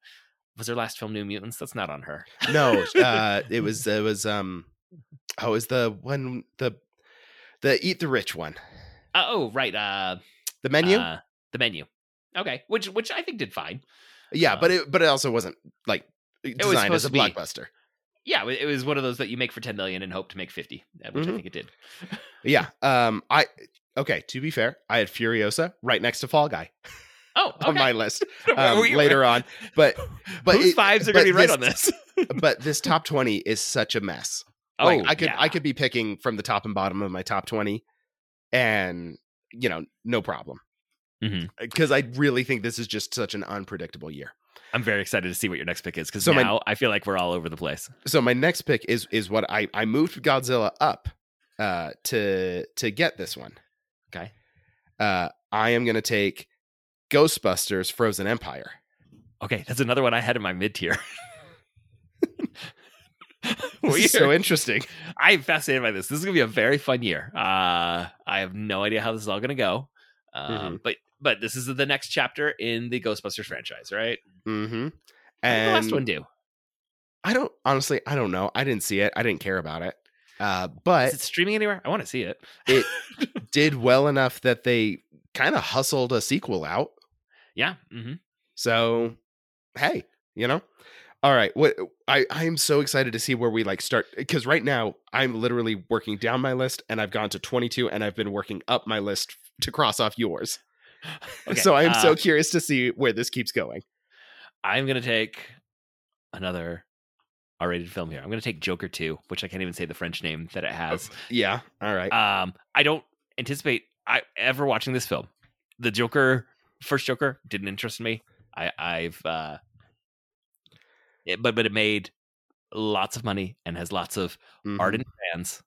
S2: was her last film new mutants? That's not on her.
S3: No, uh, it was it was um, oh, it was the one the the eat the rich one,
S2: uh, oh right uh
S3: the menu.
S2: uh, the menu. Okay which which i think did fine.
S3: Yeah, but it but it also wasn't like
S2: was
S3: designed as
S2: supposed
S3: a
S2: to be.
S3: blockbuster.
S2: yeah it was one of those that you make for 10 million and hope to make 50 uh, which i
S3: Mhm.
S2: think it did
S3: Yeah. Um. I okay. To be fair, I had Furiosa right next to Fall Guy
S2: oh okay.
S3: on my list um, later on. But but
S2: whose
S3: it-
S2: fives are going to be right
S3: this-
S2: on this
S3: but this top twenty is such a mess.
S2: oh
S3: Like I could
S2: yeah.
S3: I could be picking from the top and bottom of my top twenty, and you know no problem
S2: Mhm.
S3: because I really think this is just such an unpredictable year.
S2: I'm very excited to see what your next pick is because
S3: So my-
S2: now I feel like we're all over the place.
S3: So my next pick is is what I I moved Godzilla up uh to to get this one.
S2: Okay.
S3: Uh, I am gonna take Ghostbusters: Frozen Empire.
S2: Okay, that's another one I had in my mid tier.
S3: So interesting.
S2: I'm fascinated by this. This is gonna be a very fun year. Uh, I have no idea how this is all gonna go, um,
S3: Mm-hmm.
S2: but but this is the next chapter in the Ghostbusters franchise, right?
S3: Mm-hmm. And
S2: the last one do?
S3: I don't honestly, I don't know. I didn't see it. I didn't care about it. Uh,
S2: Is
S3: but
S2: it streaming anywhere? I want to see it.
S3: it did well enough that they kind of hustled a sequel out.
S2: Yeah. Mm-hmm.
S3: So, hey, you know. All right, what I I am so excited to see where we like start because right now I'm literally working down my list and I've gone to 22 and I've been working up my list to cross off yours.
S2: Okay,
S3: so I am so
S2: uh,
S3: curious to see where this keeps going.
S2: I'm gonna take another R-rated film here. I'm gonna take Joker 2, which I can't even say the French name that it has.
S3: Yeah. All right.
S2: Um, I don't anticipate I ever watching this film. The Joker, first Joker, didn't interest me. I, I've, uh, it, but but it made lots of money and has lots of
S3: Mhm.
S2: ardent fans.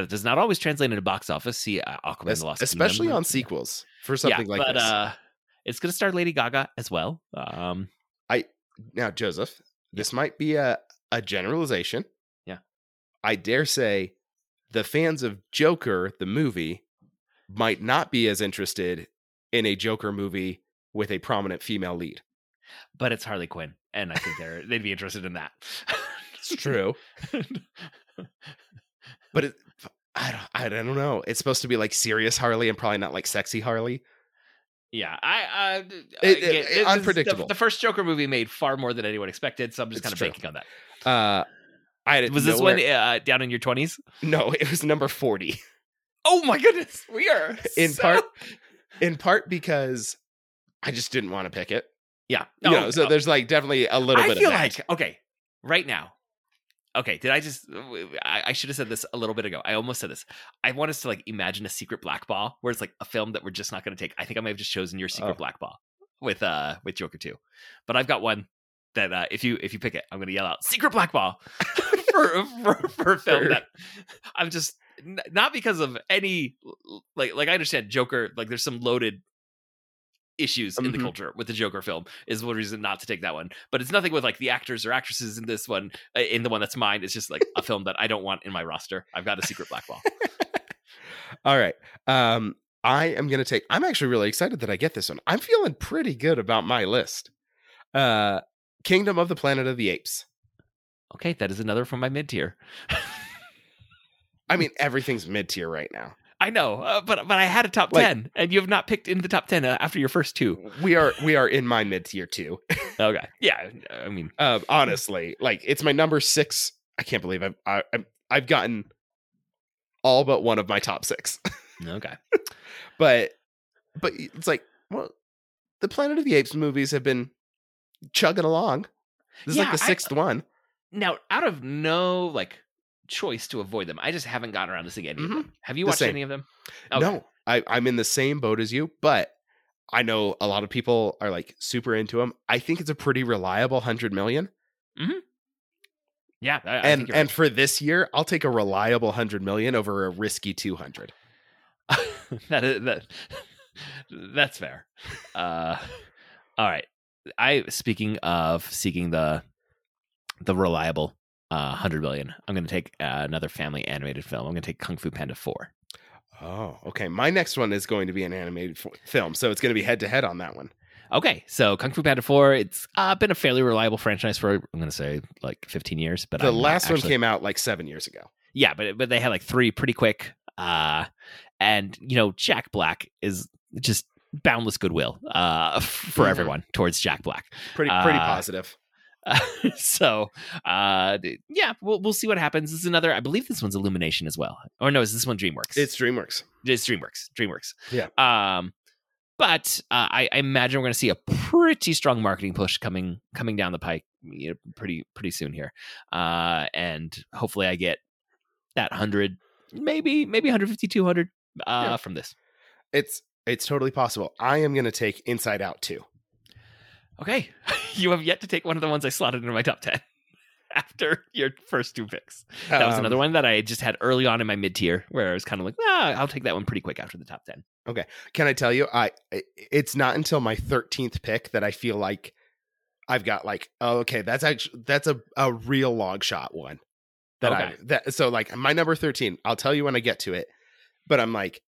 S2: That does not always translate into box office. See uh, Aquaman:
S3: Es-
S2: The Lost
S3: especially
S2: Kingdom.
S3: on sequels for something
S2: yeah,
S3: like
S2: but,
S3: this.
S2: Uh, it's going to star Lady Gaga as well. Um,
S3: now, Joseph, this might be a, a generalization.
S2: Yeah.
S3: I dare say the fans of Joker, the movie, might not be as interested in a Joker movie with a prominent female lead.
S2: but it's Harley Quinn, and I think they're they'd be interested in that.
S3: It's true. but it, I don't, I don't know. It's supposed to be like serious Harley and probably not like sexy Harley.
S2: yeah, I, uh,
S3: It-
S2: again,
S3: it-
S2: this is the-
S3: unpredictable.
S2: The, first Joker movie made far more than anyone expected, so I'm just
S3: It's
S2: kind of
S3: true.
S2: banking on that.
S3: Uh, I
S2: Was this one uh, down in your 20s?
S3: No, it was number forty.
S2: Oh my goodness, we are
S3: In
S2: so-
S3: part, in part because I just didn't want to pick it.
S2: Yeah,
S3: You
S2: no,
S3: know, so
S2: no.
S3: there's like definitely a little
S2: I
S3: bit
S2: feel
S3: of that.
S2: like okay, right now. Okay, did I just? I, I should have said this a little bit ago. I almost said this. I want us to like imagine a secret black ball, where it's like a film that we're just not going to take. I think I may have just chosen your secret
S3: Oh.
S2: black ball with uh with Joker two, but I've got one that uh, if you if you pick it, I'm going to yell out secret black ball for, for for a film that I'm just not because of any like like I understand Joker like there's some loaded issues in the
S3: Mhm.
S2: culture with the Joker film is one reason not to take that one. But it's nothing with like the actors or actresses in this one uh, in the one that's mine. It's just like a film that I don't want in my roster. I've got a secret black ball.
S3: All right. Um, I am gonna take. I'm actually really excited that I get this one. I'm feeling pretty good about my list. Uh, Kingdom of the Planet of the Apes.
S2: Okay, that is another from my mid tier.
S3: I mean, everything's mid tier right now.
S2: I know, uh, but but I had a top
S3: Like-
S2: ten, and you have not picked in the top ten uh, after your first two.
S3: We are we are in my mid tier two.
S2: Okay, yeah, I mean,
S3: Um, honestly, like it's my number six. I can't believe I've I, I've I've gotten all but one of my top six.
S2: okay,
S3: but but it's like well, the Planet of the Apes movies have been chugging along. This is like the
S2: I-
S3: sixth one.
S2: now out of no like choice to avoid them, I just haven't gotten around to seeing any
S3: Mhm.
S2: of them. Have you
S3: The
S2: watched
S3: same.
S2: any of them? Okay.
S3: No, I, I'm in the same boat as you, but I know a lot of people are like super into them. I think it's a pretty reliable hundred million,
S2: Yeah, I, I
S3: and
S2: you're
S3: and for this year, I'll take a reliable hundred million over a risky two hundred.
S2: that. That's fair. Uh, all right. I speaking of seeking the the reliable uh, hundred million, I'm going to take uh, another family animated film. I'm going to take Kung Fu Panda Four.
S3: Oh, okay. My next one is going to be an animated f- film, so it's going to be head to head on that one.
S2: Okay, so Kung Fu Panda Four, it's uh, been a fairly reliable franchise for I'm going to say like 15 years. But
S3: the
S2: I'm
S3: last one came out like seven years ago.
S2: yeah, but but they had like three pretty quick. Uh, and you know Jack Black is just boundless goodwill uh, for
S3: Mhm.
S2: everyone towards Jack Black.
S3: Pretty pretty
S2: Uh,
S3: positive.
S2: so uh, yeah, we'll we'll see what happens. This is another. I believe this one's Illumination as well. Or no, is this one DreamWorks?
S3: It's DreamWorks.
S2: it's DreamWorks. DreamWorks.
S3: Yeah.
S2: Um, but uh, I, I imagine we're going to see a pretty strong marketing push coming coming down the pike, you know, pretty pretty soon here. Uh, and hopefully I get that hundred, maybe maybe 150, 200 uh,
S3: Yeah.
S2: from this.
S3: It's it's totally possible. I am going to take Inside Out too.
S2: Okay, you have yet to take one of the ones I slotted into my top ten after your first two picks. That was
S3: Um,
S2: another one that I just had early on in my mid tier, where I was kind of like, ah, I'll take that one pretty quick after the top ten. Okay.
S3: Can I tell you? I I- it's not until my thirteenth pick that I feel like I've got like oh, okay, that's actually that's a a real long shot one that I that so like my number thirteen. I'll tell you when I get to it, but I'm like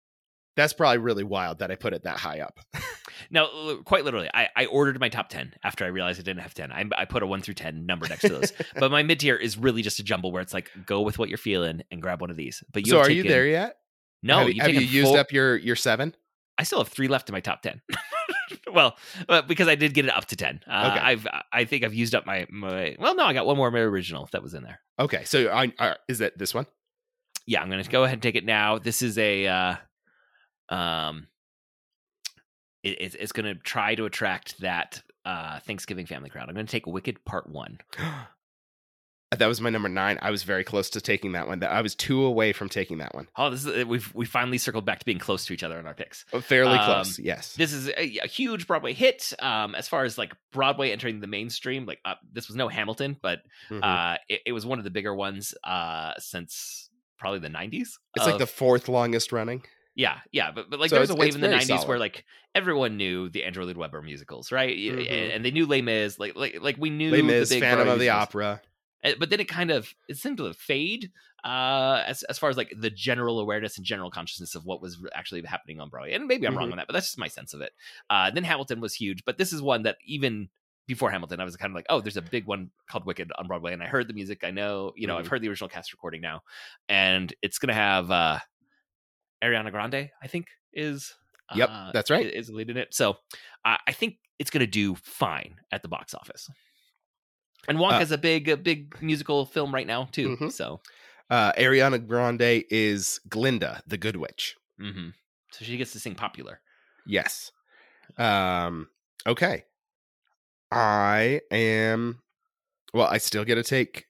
S3: that's probably really wild that I put it that high up.
S2: Now, quite literally, I, I ordered my top 10 after I realized I didn't have 10. I, I put a 1 through 10 number next to those. but my mid tier is really just a jumble where it's like, go with what you're feeling and grab one of these. But you
S3: so
S2: have
S3: are you there yet?
S2: No,
S3: have,
S2: you've
S3: you used
S2: four-
S3: up your your seven?
S2: I still have three left in my top 10. well, uh, because I did get it up to 10. Uh,
S3: Okay.
S2: I've, I think I've used up my, my, well, no, I got one more of my original that was in there.
S3: Okay, so I, uh, is that this one?
S2: Yeah, I'm going to go ahead and take it now. This is a, uh, um, it, it's, it's going to try to attract that uh, Thanksgiving family crowd. I'm going to take Wicked Part 1.
S3: that was my number nine. I was very close to taking that one. I was two away from taking that one.
S2: Oh, this is we've we finally circled back to being close to each other in our picks.
S3: Oh, Fairly
S2: Um,
S3: close. Yes.
S2: This is a, a huge Broadway hit. Um, as far as like Broadway entering the mainstream, like uh, this was no Hamilton, but
S3: Mhm.
S2: uh, it, it was one of the bigger ones uh since probably the '90s.
S3: it's like the fourth longest running.
S2: Yeah, yeah, but but like
S3: So
S2: there was a wave in the '90s
S3: solid.
S2: where like everyone knew the Andrew Lloyd Webber musicals, right?
S3: Mhm.
S2: And, they knew Les Mis, like like like we knew
S3: Les
S2: the
S3: Mis,
S2: big
S3: Phantom of the. Opera.
S2: Uh, but then it kind of it seemed to fade uh as as far as like the general awareness and general consciousness of what was actually happening on broadway and maybe i'm wrong
S3: Mhm.
S2: on that but that's just my sense of it uh then hamilton was huge but this is one that even before Hamilton, I was kind of like, oh, there's a big one called Wicked on Broadway, and I heard the music. I know, you know, I've
S3: Mhm.
S2: heard the original cast recording now, and it's gonna have uh Ariana Grande, I think, is
S3: Yep,
S2: uh,
S3: that's right.
S2: is leading it. So I I think it's gonna do fine at the box office. And
S3: Uh,
S2: is a big, a big musical film right now too.
S3: Mhm.
S2: So,
S3: Uh, Ariana Grande is Glinda, the Good Witch.
S2: mhm. so she gets to sing popular.
S3: Yes. Um. Okay. I am. Well, I still get to take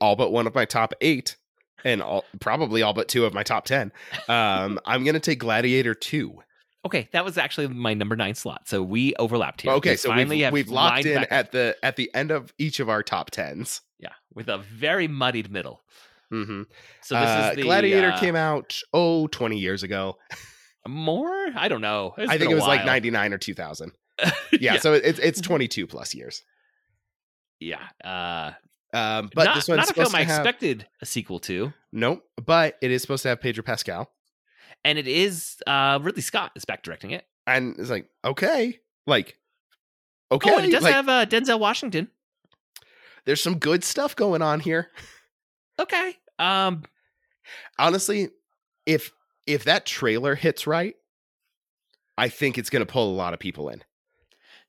S3: all but one of my top eight, and all probably all but two of my top ten. Um. I'm gonna take Gladiator two.
S2: Okay, that was actually my number nine slot. So we overlapped here.
S3: Okay,
S2: We
S3: so
S2: finally
S3: we've, we've locked in
S2: back-
S3: at the at the end of each of our top tens.
S2: yeah, with a very muddied middle.
S3: Mm-hmm.
S2: So this
S3: uh,
S2: is the
S3: Gladiator
S2: uh,
S3: came out oh 20 years ago.
S2: more. I don't know. It's
S3: I think it was like 99 or 2000.
S2: yeah,
S3: Yeah, so it's it's 22 plus years.
S2: yeah. Uh,
S3: Um, but
S2: not,
S3: this one's
S2: not a film I
S3: have
S2: expected a sequel to,
S3: nope. But it is supposed to have Pedro Pascal,
S2: and it is uh, Ridley Scott is back directing it.
S3: and it's like okay, like okay,
S2: oh, and it does
S3: like,
S2: have uh, Denzel Washington.
S3: there's some good stuff going on here.
S2: Okay. Um.
S3: Honestly, if if that trailer hits right, I think it's going to pull a lot of people in.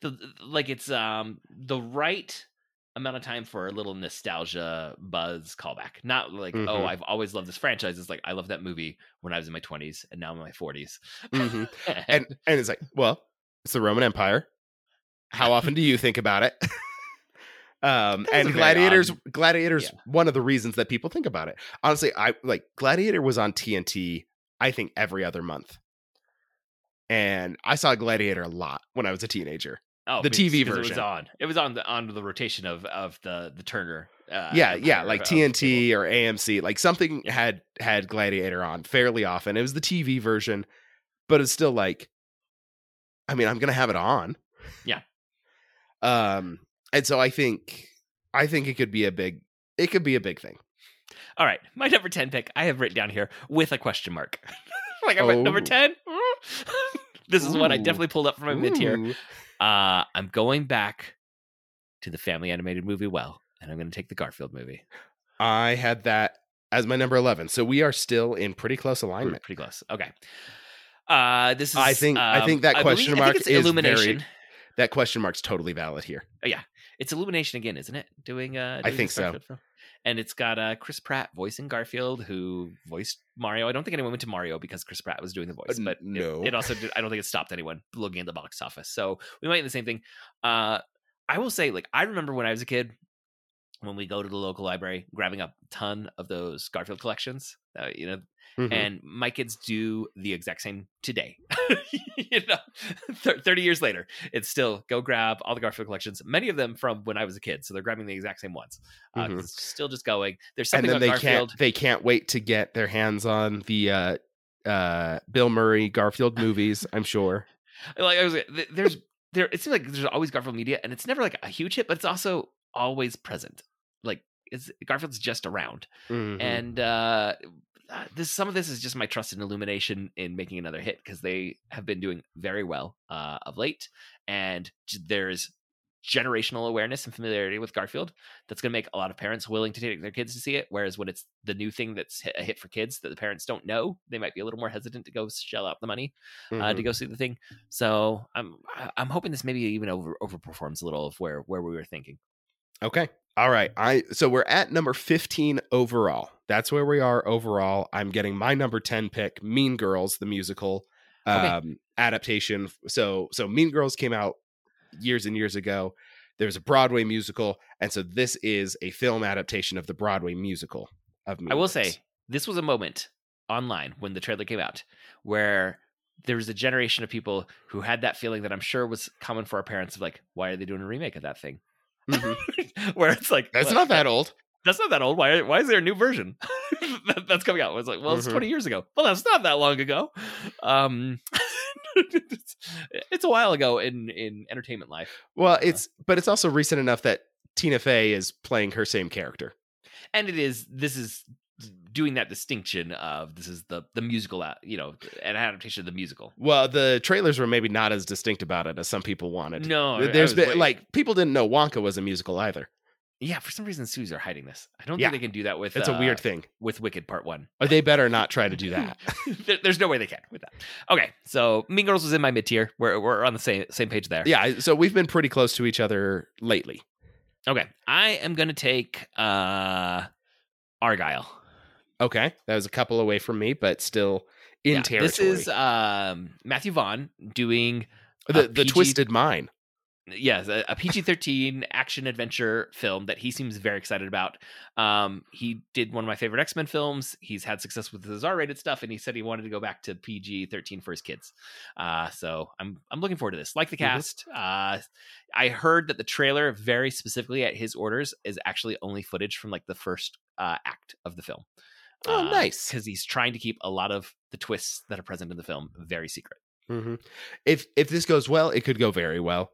S2: the, like it's um the right amount of time for a little nostalgia buzz callback. Not like oh
S3: Mhm.
S2: I've always loved this franchise. It's like I love that movie when I was in my twenties and now I'm in my 40s
S3: Mhm. and and it's like, well, it's the Roman Empire. How often do you think about it? um, and Gladiators,
S2: odd-
S3: Gladiators,
S2: yeah.
S3: one of the reasons that people think about it. Honestly, I like Gladiator was on TNT. I think every other month, and I saw Gladiator a lot when I was a teenager.
S2: Oh,
S3: the TV
S2: version. It was on. It was on the on the rotation of of the the Turner. Uh,
S3: yeah, yeah, like TNT or AMC, like something had had Gladiator on fairly often. It was the TV version, but it's still like, I mean, I'm gonna have it on.
S2: Yeah.
S3: Um, and so I think, I think it could be a big, it could be a big thing.
S2: All right, my number ten pick I have written down here with a question mark. like I went number
S3: Oh.
S2: ten. this is one I definitely pulled up from my mid tier. Uh, I'm going back to the family animated movie Well, and I'm going to take the Garfield movie.
S3: I had that as my number eleven, so we are still in pretty close
S2: We're
S3: alignment.
S2: pretty close. Okay. Uh, this is.
S3: I think- I
S2: um,
S3: think that question
S2: I think
S3: mark is
S2: Illumination.
S3: very- That question mark's totally valid here. Yeah.
S2: It's Illumination again, isn't it? Doing. Uh,
S3: I think so.
S2: Film? And it's got uh, Chris Pratt voicing Garfield, who voiced Mario. I don't think anyone went to Mario because Chris Pratt was doing the voice,
S3: Uh,
S2: but it-
S3: no.
S2: it, also did, I don't think it stopped anyone looking at the box office. So we might do the same thing. Uh, I will say, like, I remember when I was a kid, when we go to the local library, grabbing a ton of those Garfield collections. Uh, you know,
S3: Mhm.
S2: and my kids do the exact same today. you know, Thir- thirty years later, it's still go grab all the Garfield collections. Many of them from when I was a kid, so they're grabbing the exact same ones. Uh,
S3: Mhm.
S2: It's still just going. There's
S3: and
S2: something
S3: then
S2: about
S3: they
S2: Garfield.
S3: can't they can't wait to get their hands on the uh uh Bill Murray Garfield movies, I'm sure.
S2: Like I was, there's there. It seems like there's always Garfield media, and it's never like a huge hit, but it's also always present. Like it's Garfield's just around.
S3: Mhm.
S2: and uh uh, this some of this is just my trust in illumination in making another hit because they have been doing very well uh of late and j- there's generational awareness and familiarity with garfield that's going to make a lot of parents willing to take their kids to see it whereas when it's the new thing that's hit- a hit for kids that the parents don't know they might be a little more hesitant to go shell out the money uh,
S3: Mhm.
S2: to go see the thing so i'm i'm hoping this maybe even over overperforms a little of where where we were thinking
S3: Okay. All right. I so we're at number 15 overall. That's where we are overall. I'm getting my number 10 pick, Mean Girls, the musical
S2: Okay.
S3: um adaptation. So so Mean Girls came out years and years ago. There's a Broadway musical, and so this is a film adaptation of the Broadway musical of Mean
S2: I will
S3: Girls.
S2: say this was a moment online when the trailer came out where there was a generation of people who had that feeling that I'm sure was common for our parents of like, why are they doing a remake of that thing?
S3: Mhm.
S2: where it's like,
S3: That's
S2: "Well,
S3: not that old.
S2: That's not that old. Why? Why is there a new version that, that's coming out? It's like, well, it's
S3: Mhm.
S2: 20 years ago. Well, that's not that long ago. Um, it's, it's a while ago in in entertainment life.
S3: Well,
S2: Uh,
S3: it's but it's also recent enough that Tina Fey is playing her same character.
S2: and it is this is doing that distinction of this is the the musical, uh, you know, an adaptation of the musical.
S3: Well, the trailers were maybe not as distinct about it as some people wanted.
S2: No,
S3: there's been
S2: wait-
S3: like people didn't know Wonka was a musical either.
S2: yeah. For some reason, studios are hiding this. I don't
S3: Yeah.
S2: think they can do that with.
S3: It's a
S2: uh,
S3: weird thing.
S2: with Wicked Part One.
S3: Or they better not try to do that.
S2: There- There's no way they can with that. Okay, so Mean Girls was in my mid tier. We're we're on the same same page there.
S3: yeah, so we've been pretty close to each other lately.
S2: Okay, I am gonna take uh Argylle.
S3: Okay, that was a couple away from me, but still in
S2: Yeah,
S3: territory.
S2: This is um Matthew Vaughn doing
S3: the the
S2: PG
S3: Twisted Mind.
S2: yes a, a PG-13 action adventure film that he seems very excited about. Um, he did one of my favorite X-Men films. He's had success with his R-rated stuff, and he said he wanted to go back to PG-13 for his kids. Uh, so I'm I'm looking forward to this. Like the
S3: Mhm.
S2: cast. Uh, I heard that the trailer, very specifically at his orders, is actually only footage from like the first uh, act of the film.
S3: Oh, nice.
S2: Because he's trying to keep a lot of the twists that are present in the film very secret.
S3: hmm If if this goes well, it could go very well.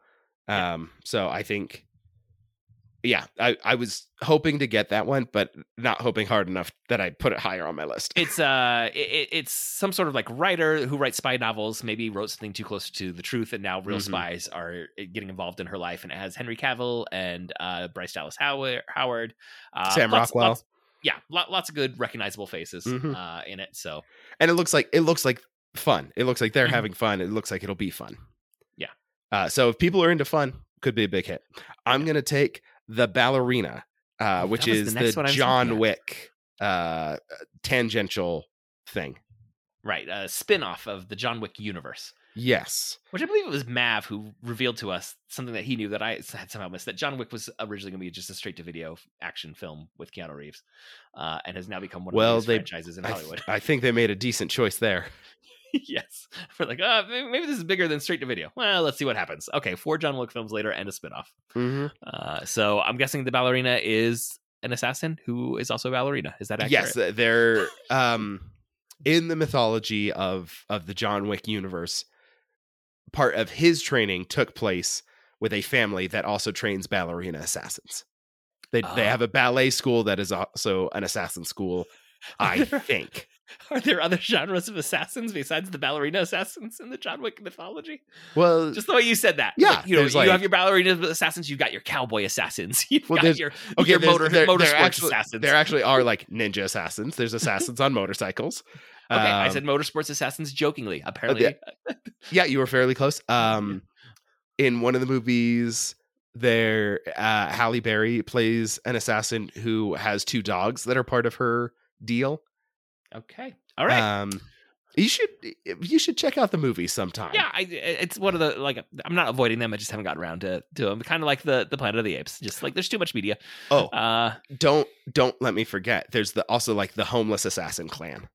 S2: Yeah.
S3: Um, so I think, yeah, I I was hoping to get that one, but not hoping hard enough that I put it higher on my list.
S2: It's uh, it, it- it's some sort of like writer who writes spy novels. Maybe wrote something too close to the truth, and now real
S3: Mhm.
S2: spies are uh, getting involved in her life. And it has Henry Cavill and uh, Bryce Dallas Howard. Howard uh,
S3: Sam
S2: lots-
S3: Rockwell.
S2: lots- yeah, lot, lots of good recognizable faces
S3: Mhm.
S2: uh, in it. So
S3: and it looks like it looks like fun. It looks like they're
S2: Mhm.
S3: having fun. It looks like it'll be fun.
S2: Yeah.
S3: Uh, so if people are into fun, could be a big hit. I'm gonna take the ballerina, uh, which is
S2: the
S3: the, John. Wick uh, tangential thing.
S2: right, a spin off of the John Wick universe.
S3: Yes.
S2: Which I believe it was Mav who revealed to us something that he knew that I had somehow missed. That John Wick was originally going to be just a straight to video action film with Keanu Reeves, uh, and has now become one
S3: Well,
S2: of the franchises in
S3: I,
S2: Hollywood.
S3: I think they made a decent choice there.
S2: yes. We're like, maybe, maybe this is bigger than straight to video. Well, let's see what happens. Okay, four John Wick films later and a spinoff.
S3: Mm-hmm.
S2: Uh, so I'm guessing the ballerina is an assassin who is also a ballerina. Is that accurate?
S3: Yes, they're um, in the mythology of of the John Wick universe. Part of his training took place with a family that also trains ballerina assassins. They they
S2: Oh.
S3: have a ballet school that is also an assassin school. I think.
S2: Are there other genres of assassins besides the ballerina assassins in the John Wick mythology?
S3: Well,
S2: Just the way you said that.
S3: Yeah,
S2: Like, you know, you
S3: like-
S2: have your ballerina assassins, you've got your cowboy assassins, you've
S3: Well,
S2: got your,
S3: okay,
S2: your motor
S3: there- there actually-
S2: assassins.
S3: there actually are like ninja assassins. There's assassins on motorcycles.
S2: Okay, I
S3: Um,
S2: said motorsports assassins jokingly. Apparently,
S3: Yeah, you were fairly close. Um, in one of the movies, there, uh, Halle Berry plays an assassin who has two dogs that are part of her deal.
S2: okay, all right.
S3: Um, you should you should check out the movie sometime.
S2: yeah, I, it's one of the like. I'm not avoiding them. I just haven't gotten around to to them. Kind of like the the Planet of the Apes. Just like there's too much media.
S3: Oh,
S2: Uh
S3: don't don't let me forget. There's the also like the homeless assassin clan.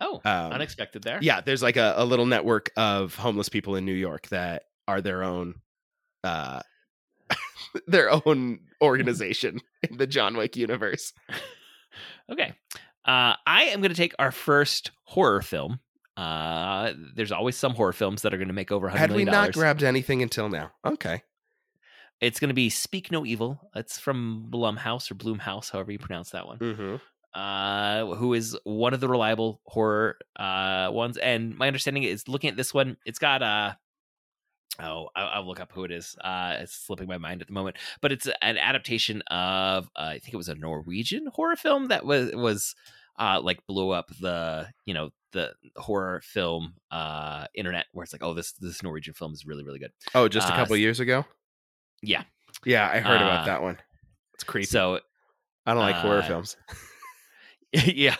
S2: Oh,
S3: Um,
S2: unexpected there.
S3: Yeah, there's like a, a little network of homeless people in New York that are their own uh their own organization in the John Wick universe.
S2: Okay. Uh, I am going to take our first horror film. Uh, there's always some horror films that are going to make over $100
S3: Had we not grabbed anything until now? Okay.
S2: it's going to be Speak No Evil. It's from Blumhouse or Bloomhouse, however you pronounce that one.
S3: Mm-hmm.
S2: Uh, who is one of the reliable horror uh ones? And my understanding is looking at this one, it's got uh oh, I'll, I'll look up who it is. Uh, it's slipping my mind at the moment, but it's an adaptation of uh, I think it was a Norwegian horror film that was was uh like blew up the you know the horror film uh internet where it's like oh this this Norwegian film is really really good.
S3: Oh, just a
S2: Uh,
S3: couple years ago.
S2: Yeah,
S3: Yeah, I heard
S2: Uh,
S3: about that one. It's creepy.
S2: so
S3: I don't like horror
S2: uh,
S3: films.
S2: yeah.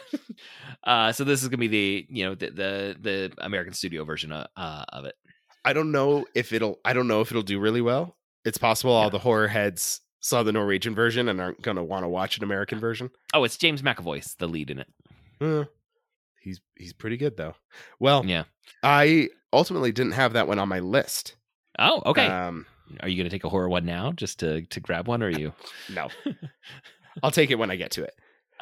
S2: Uh, so this is gonna be the you know the the, the American studio version of, uh, of it.
S3: I don't know if it'll. I don't know if it'll do really well. It's possible all
S2: Yeah.
S3: the horror heads saw the Norwegian version and aren't going to want to watch an American version.
S2: Oh, it's James McAvoy's the lead in it.
S3: Eh, he's he's pretty good though. Well,
S2: Yeah.
S3: I ultimately didn't have that one on my list.
S2: Oh, okay.
S3: Um,
S2: are you gonna take a horror one now just to to grab one, or are you?
S3: no, I'll take it when I get to it.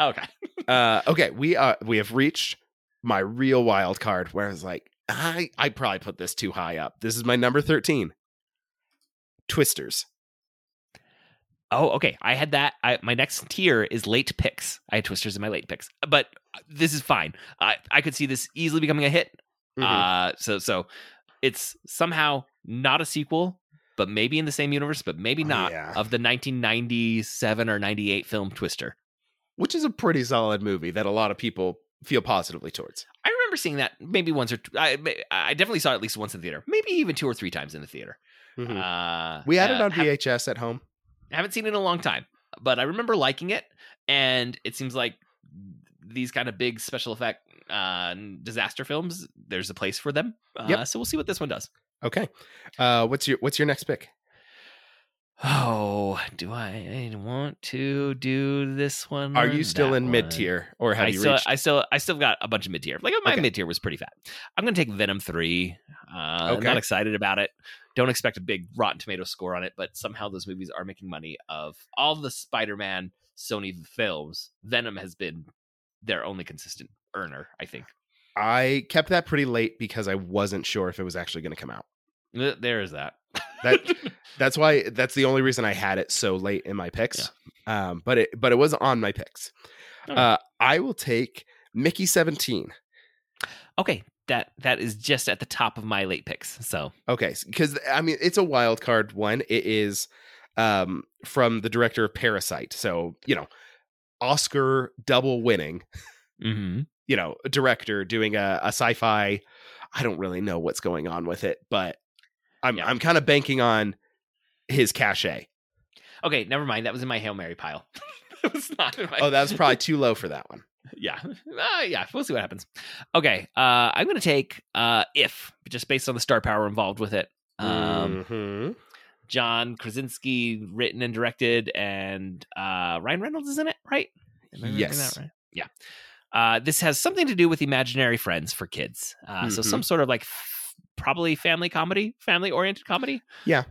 S2: Okay.
S3: Uh, okay, we uh we have reached my real wild card where I was like, I I probably put this too high up. This is my number thirteen. Twisters.
S2: Oh, okay. I had that. I, my next tier is late picks. I had Twisters in my late picks, but this is fine. I I could see this easily becoming a hit.
S3: Mhm.
S2: Uh, so so it's somehow not a sequel, but maybe in the same universe, but maybe
S3: Oh,
S2: not
S3: yeah.
S2: of the 1997 or 98 film Twister.
S3: Which is a pretty solid movie that a lot of people feel positively towards.
S2: I remember seeing that maybe once or t- I I definitely saw it at least once in the theater, maybe even two or three times in the theater.
S3: Mhm.
S2: Uh,
S3: we had it
S2: uh,
S3: on VHS at home.
S2: haven't seen it in a long time, but I remember liking it, and it seems like these kind of big special effect uh, disaster films, there's a place for them. Uh,
S3: Yep.
S2: So we'll see what this one does.
S3: Okay. Uh, what's your what's your next pick?
S2: Oh, do I want to do this one?
S3: Are you still in mid tier or have
S2: I
S3: you
S2: still,
S3: reached?
S2: I still, I still got a bunch of mid tier. Like my
S3: Okay.
S2: mid tier was pretty fat. I'm gonna take Venom three. Uh,
S3: Okay.
S2: Not excited about it. Don't expect a big Rotten Tomato score on it, but somehow those movies are making money. Of all the Spider-Man Sony films, Venom has been their only consistent earner. I think.
S3: I kept that pretty late because I wasn't sure if it was actually going to come out.
S2: There is that.
S3: That that's why that's the only reason I had it so late in my picks. Um, but it but it was on my picks.
S2: Okay.
S3: Uh, I will take Mickey seventeen.
S2: okay, that that is just at the top of my late picks. So
S3: Okay, because I mean it's a wild card one. It is um, from the director of Parasite, so you know Oscar double winning.
S2: mhm.
S3: You know, director doing a, a sci-fi. I don't really know what's going on with it, but I'm
S2: Yeah.
S3: I'm kind of banking on his cachet.
S2: okay, never mind. That was in my hail mary pile. it was not in my.
S3: Oh, that was probably too low for that one.
S2: yeah uh, yeah we'll see what happens okay uh i'm gonna take uh if just based on the star power involved with it um
S3: Mhm.
S2: john krasinski written and directed and uh ryan reynolds is in it right Am I remembering
S3: Yes.
S2: that right? yeah uh this has something to do with imaginary friends for kids uh so some sort of like probably family comedy family oriented comedy Yeah,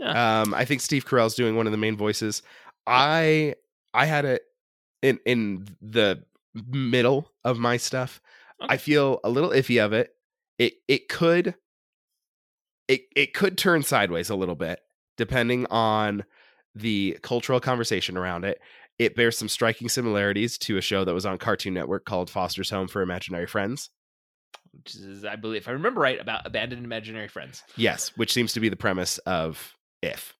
S3: Um, I think Steve Carell's doing one of the main voices. I I had it in in the middle of my stuff.
S2: Okay.
S3: I feel a little iffy of it. It it could it it could turn sideways a little bit depending on the cultural conversation around it. It bears some striking similarities to a show that was on Cartoon Network called Foster's Home for Imaginary Friends.
S2: Which is i believe if i remember right about abandoned imaginary friends
S3: Yes, which seems to be the premise of if.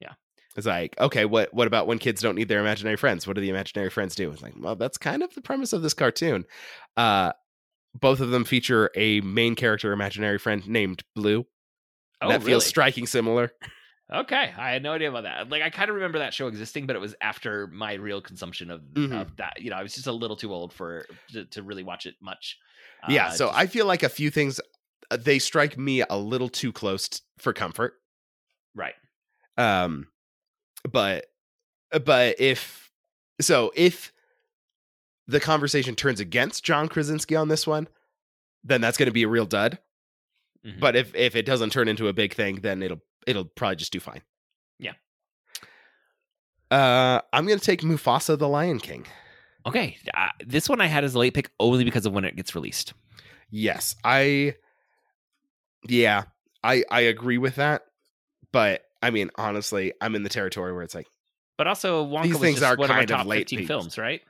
S2: Yeah.
S3: It's like, okay, what what about when kids don't need their imaginary friends? What do the imaginary friends do? It's like, well, that's kind of the premise of this cartoon. Uh both of them feature a main character imaginary friend named Blue.
S2: oh
S3: that
S2: really?
S3: feels striking similar.
S2: Okay, I had no idea about that. Like, I kind of remember that show existing, but it was after my real consumption of,
S3: Mhm.
S2: of that. You know, I was just a little too old for to, to really watch it much.
S3: Yeah,
S2: Uh,
S3: so
S2: just-
S3: I feel like a few things uh, they strike me a little too close t- for comfort.
S2: right.
S3: Um, but but if so, if the conversation turns against John Krasinski on this one, then that's going to be a real dud.
S2: Mhm.
S3: But if if it doesn't turn into a big thing, then it'll it'll probably just do fine.
S2: Yeah.
S3: Uh, I'm going to take Mufasa the Lion King.
S2: Okay, uh, this one I had as a late pick only because of when it gets released.
S3: Yes, I. Yeah, I I agree with that, but I mean honestly, I'm in the territory where it's like,
S2: But also, Wonka
S3: These things
S2: just
S3: are
S2: one of
S3: kind of
S2: top
S3: late
S2: 15
S3: peaks.
S2: films, right?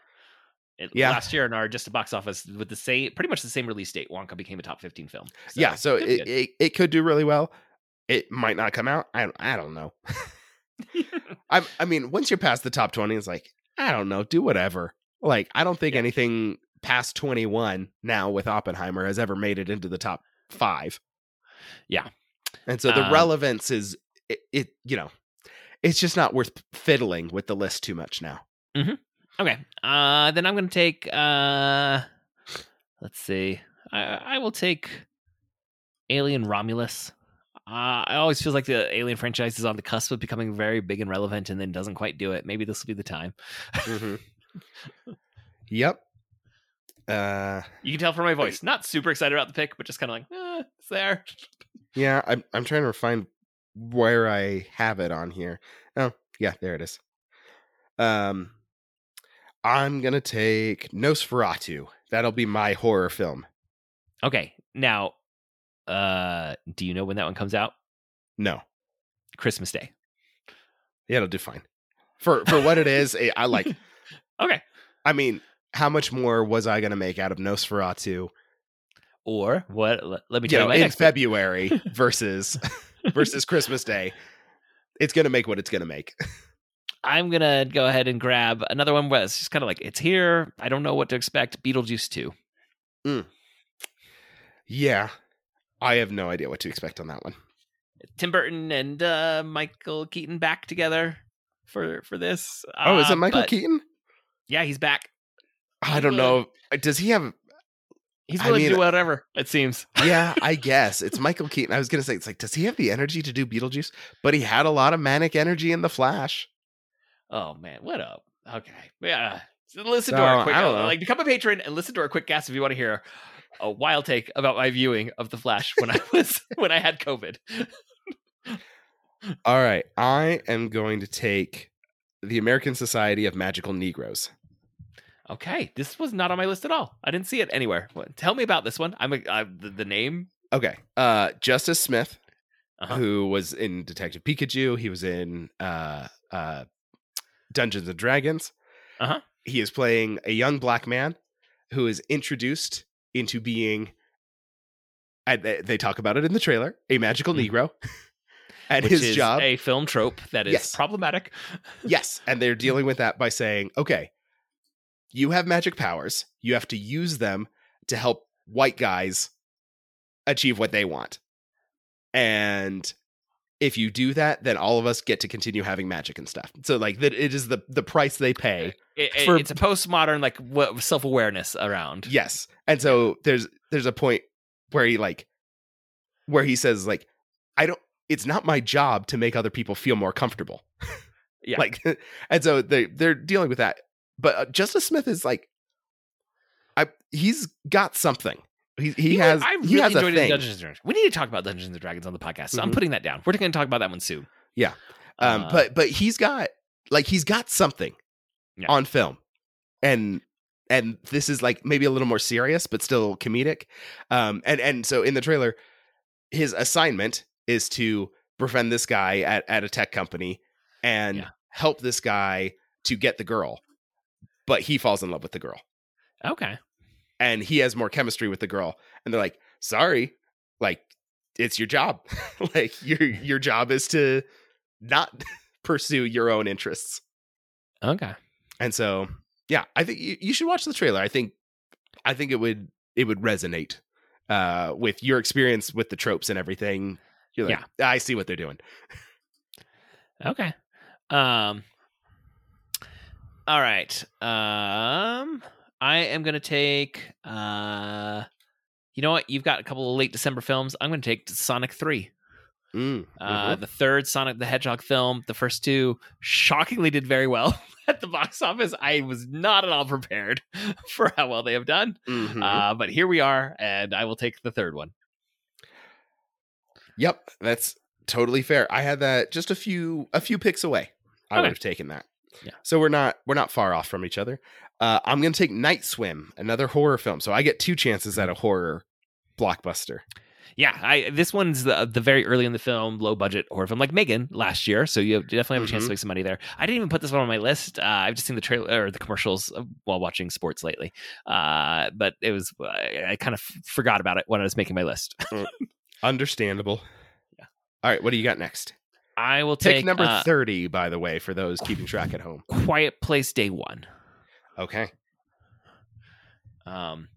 S2: It,
S3: Yeah.
S2: Last year in our just a box office with the same, pretty much the same release date, Wonka became a top 15 film.
S3: yeah, so
S2: good,
S3: it, it it could do really well. It might not come out. I don't, I don't know. I I mean, once you're past the top twenty, it's like I don't know, do whatever. Like I don't think
S2: Yeah.
S3: anything past twenty one now with Oppenheimer has ever made it into the top five.
S2: Yeah.
S3: and so the
S2: Um,
S3: relevance is it, it. You know, it's just not worth fiddling with the list too much now.
S2: Okay. Uh then I'm gonna take uh let's see. I I will take Alien Romulus. Uh I always feels like the Alien franchise is on the cusp of becoming very big and relevant and then doesn't quite do it. Maybe this will be the time.
S3: Mhm. Yep. Uh,
S2: You can tell from my voice. Not super excited about the pick, but just kind of like, eh, it's there.
S3: yeah, I'm I'm trying to find where I have it on here. Oh, yeah, there it is. Um, I'm gonna take Nosferatu. That'll be my horror film.
S2: Okay. Now, uh do you know when that one comes out?
S3: No,
S2: Christmas Day.
S3: yeah, it'll do fine. for for what it is. eh, I like.
S2: Okay.
S3: I mean, how much more was I going to make out of Nosferatu?
S2: Or what? Let, me tell you,
S3: know, in. February versus versus Christmas Day. It's going to make what it's going to make.
S2: I'm gonna go ahead and grab another one where it's just kind of like it's here. I don't know what to expect. Beetlejuice two.
S3: Yeah, I have no idea what to expect on that one.
S2: Tim Burton and uh, Michael Keaton back together for for this.
S3: Oh, is
S2: Uh,
S3: it Michael
S2: but-
S3: Keaton?
S2: Yeah, he's back.
S3: I don't know. Uh, does he have?
S2: He's
S3: I
S2: willing to do uh, whatever. It seems.
S3: Yeah, I guess it's Michael Keaton. I was gonna say it's like, does he have the energy to do Beetlejuice? But he had a lot of manic energy in the Flash.
S2: Oh man, what up? Okay, yeah. So listen to our quick.
S3: Uh, know.
S2: Like become a patron and listen to our quick cast if you want to hear a wild take about my viewing of the Flash when I was when I had COVID.
S3: All right, I am going to take the American Society of Magical Negroes.
S2: Okay, this was not on my list at all. I didn't see it anywhere. Tell me about this one. I'm a, I, the, the name.
S3: Okay, uh, Justice Smith,
S2: Uh-huh.
S3: who was in Detective Pikachu. He was in uh, uh, Dungeons and Dragons.
S2: Uh-huh.
S3: He is playing a young black man who is introduced into being. And they they talk about it in the trailer. A magical
S2: Mhm.
S3: Negro, and
S2: which
S3: his
S2: is
S3: job.
S2: a film trope that is
S3: Yes.
S2: problematic.
S3: yes, and they're dealing with that by saying, okay, you have magic powers. You have to use them to help white guys achieve what they want. And if you do that, then all of us get to continue having magic and stuff. So like that it is the the price they pay.
S2: It- it-
S3: For-
S2: it's a postmodern like what self awareness around.
S3: Yes. And so there's there's a point where he like where he says like I don't it's not my job to make other people feel more comfortable.
S2: Yeah.
S3: Like and so they they're dealing with that. But uh, Justice Smith is like I he's got something. He he
S2: You know,
S3: has
S2: I
S3: he
S2: really
S3: has a
S2: enjoyed
S3: thing.
S2: Dungeons and Dragons. We need to talk about Dungeons and Dragons on the podcast. So I'm
S3: Mhm.
S2: putting that down. We're going to talk about that one soon.
S3: Yeah. Um
S2: Uh,
S3: but but he's got like he's got something
S2: Yeah.
S3: on film. And and this is like maybe a little more serious but still comedic. Um and and so in the trailer his assignment is to befriend this guy at at a tech company and
S2: Yeah.
S3: help this guy to get the girl. But he falls in love with the girl
S2: okay.
S3: and he has more chemistry with the girl and they're like, "Sorry, like it's your job. like your your job is to not pursue your own interests."
S2: Okay.
S3: And so, yeah, I think you, you should watch the trailer. I think I think it would it would resonate uh with your experience with the tropes and everything. You're like, I see what they're doing.
S2: Okay. Um All right. Um I am going to take uh You know what? You've got a couple of late December films. I'm going to take Sonic 3.
S3: Mm,
S2: Uh
S3: mhm.
S2: the third Sonic the Hedgehog film, the first two shockingly did very well at the box office. I was not at all prepared for how well they have done.
S3: Mhm.
S2: Uh but here we are and I will take the third one.
S3: yep, that's totally fair. I had that just a few a few picks away. I
S2: Okay.
S3: would have taken that.
S2: Yeah.
S3: So we're not we're not far off from each other. Uh, I'm gonna take Night Swim, another horror film. So I get two chances at a horror blockbuster.
S2: Yeah, I this one's the the very early in the film, low budget horror film, like Megan last year. So you definitely have a chance
S3: Mhm.
S2: to make some money there. I didn't even put this one on my list. Uh, I've just seen the trailer or the commercials uh, while watching sports lately. Uh, but it was I, I kind of f- forgot about it when I was making my list.
S3: Understandable.
S2: Yeah.
S3: All right, what do you got next?
S2: I will
S3: Pick
S2: take
S3: number
S2: uh,
S3: 30, by the way, for those keeping track at home.
S2: Quiet Place Day One.
S3: Okay.
S2: Um,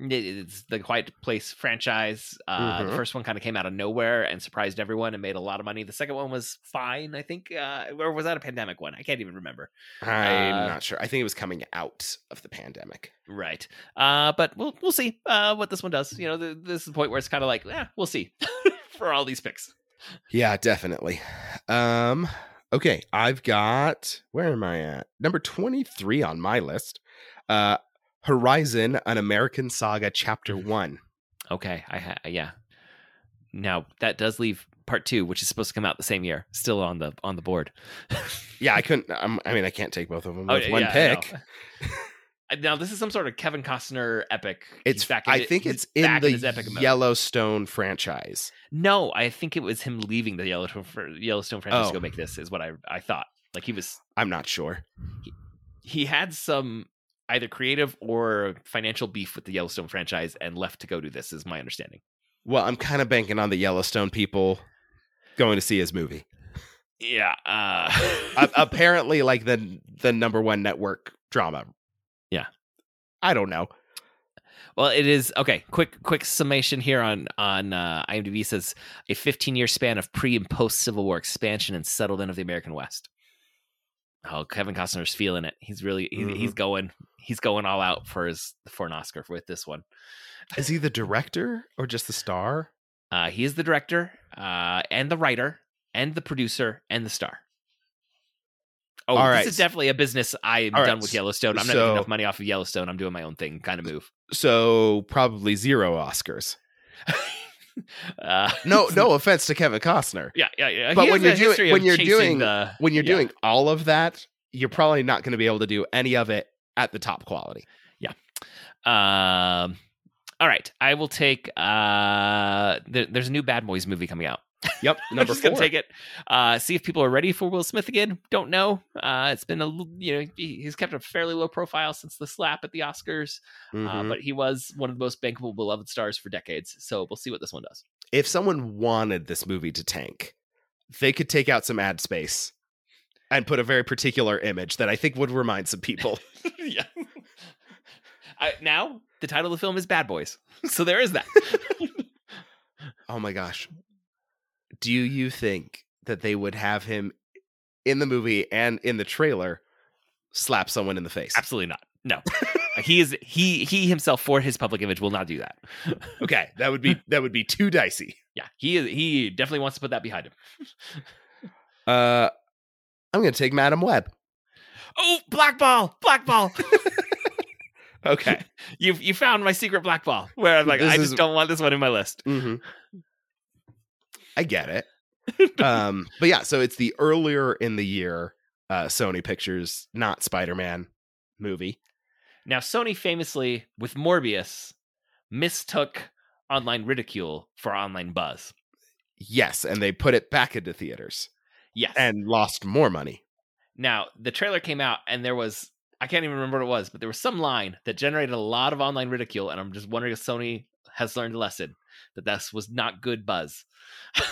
S2: it's the Quiet Place franchise. Uh, The
S3: Mhm.
S2: first one kind of came out of nowhere and surprised everyone and made a lot of money. The second one was fine, I think. Uh, or was that a pandemic one? I can't even remember.
S3: I'm
S2: Uh,
S3: not sure. I think it was coming out of the pandemic.
S2: Right. Uh, but we'll we'll see uh, what this one does. You know, th- this is the point where it's kind of like, yeah, we'll see for all these picks.
S3: Yeah, definitely. Um, okay, I've got where am I at? Number 23 on my list. Uh Horizon, an American Saga Chapter
S2: Mm.
S3: 1.
S2: Okay. I ha- yeah. Now that does leave part two, which is supposed to come out the same year, still on the on the board.
S3: Yeah, I couldn't um, I mean I can't take both of them
S2: Oh,
S3: with one
S2: yeah,
S3: pick.
S2: Now this is some sort of Kevin Costner epic.
S3: It's
S2: He's back
S3: I
S2: in it-
S3: think it's in the
S2: his epic mode.
S3: Yellowstone franchise.
S2: No, I think it was him leaving the Yellowstone Yellowstone franchise
S3: Oh.
S2: to go make this. Is what I I thought. Like he was
S3: I'm not sure.
S2: he had some either creative or financial beef with the Yellowstone franchise and left to go do this is my understanding.
S3: Well, I'm kind of banking on the Yellowstone people going to see his movie.
S2: Yeah. Uh
S3: apparently, like the the number one network drama. I don't know.
S2: Well, it is okay. Quick, quick summation here on on uh, IMDb says a 15 year span of pre and post Civil War expansion and settlement of the American West. Oh, Kevin Costner's feeling it. He's really he, he's going he's going all out for his for an Oscar with this one.
S3: Is he the director or just the star?
S2: Uh, he is the director uh, and the writer and the producer and the star. Oh,
S3: All
S2: this
S3: right.
S2: is definitely a business I'm
S3: All right.
S2: done with Yellowstone. I'm not
S3: So-
S2: making enough money off of Yellowstone. I'm doing my own thing, kind of move.
S3: So probably zero Oscars.
S2: Uh,
S3: No, no offense to Kevin Costner.
S2: Yeah, yeah, yeah.
S3: But when you're doing- when you're doing-
S2: the,
S3: When you're
S2: yeah.
S3: doing all of that, you're probably not going to be able to do any of it at the top quality. Yeah.
S2: Um, all right, I will take. Uh, there, there's a new Bad Boys movie coming out.
S3: Yep, number
S2: just
S3: four.
S2: gonna take it. Uh, see if people are ready for Will Smith again. Don't know. Uh, it's been a you know he's kept a fairly low profile since the slap at the Oscars, uh,
S3: Mhm.
S2: but he was one of the most bankable, beloved stars for decades. So we'll see what this one does.
S3: if someone wanted this movie to tank, they could take out some ad space and put a very particular image that I think would remind some people.
S2: yeah. I, now the title of the film is Bad Boys, so there is that.
S3: oh my gosh. Do you think that they would have him in the movie and in the trailer slap someone in the face?
S2: Absolutely not. No, he is he he himself for his public image will not do that.
S3: Okay, that would be that would be too dicey.
S2: Yeah, he is. He definitely wants to put that behind him.
S3: Uh I'm going to take Madam Web.
S2: Oh, black ball, black ball.
S3: Okay.
S2: you you found my secret black ball. Where I'm like,
S3: This
S2: I
S3: is-
S2: just don't want this one in my list.
S3: hmm I get it. um, but yeah, so it's the earlier in the year uh, Sony Pictures, not Spider Man movie.
S2: Now, Sony famously with Morbius mistook online ridicule for online buzz.
S3: Yes, and they put it back into theaters
S2: Yes.
S3: and lost more money.
S2: Now, the trailer came out and there was I can't even remember what it was, but there was some line that generated a lot of online ridicule and I'm just wondering if Sony has learned a lesson that this was not good buzz.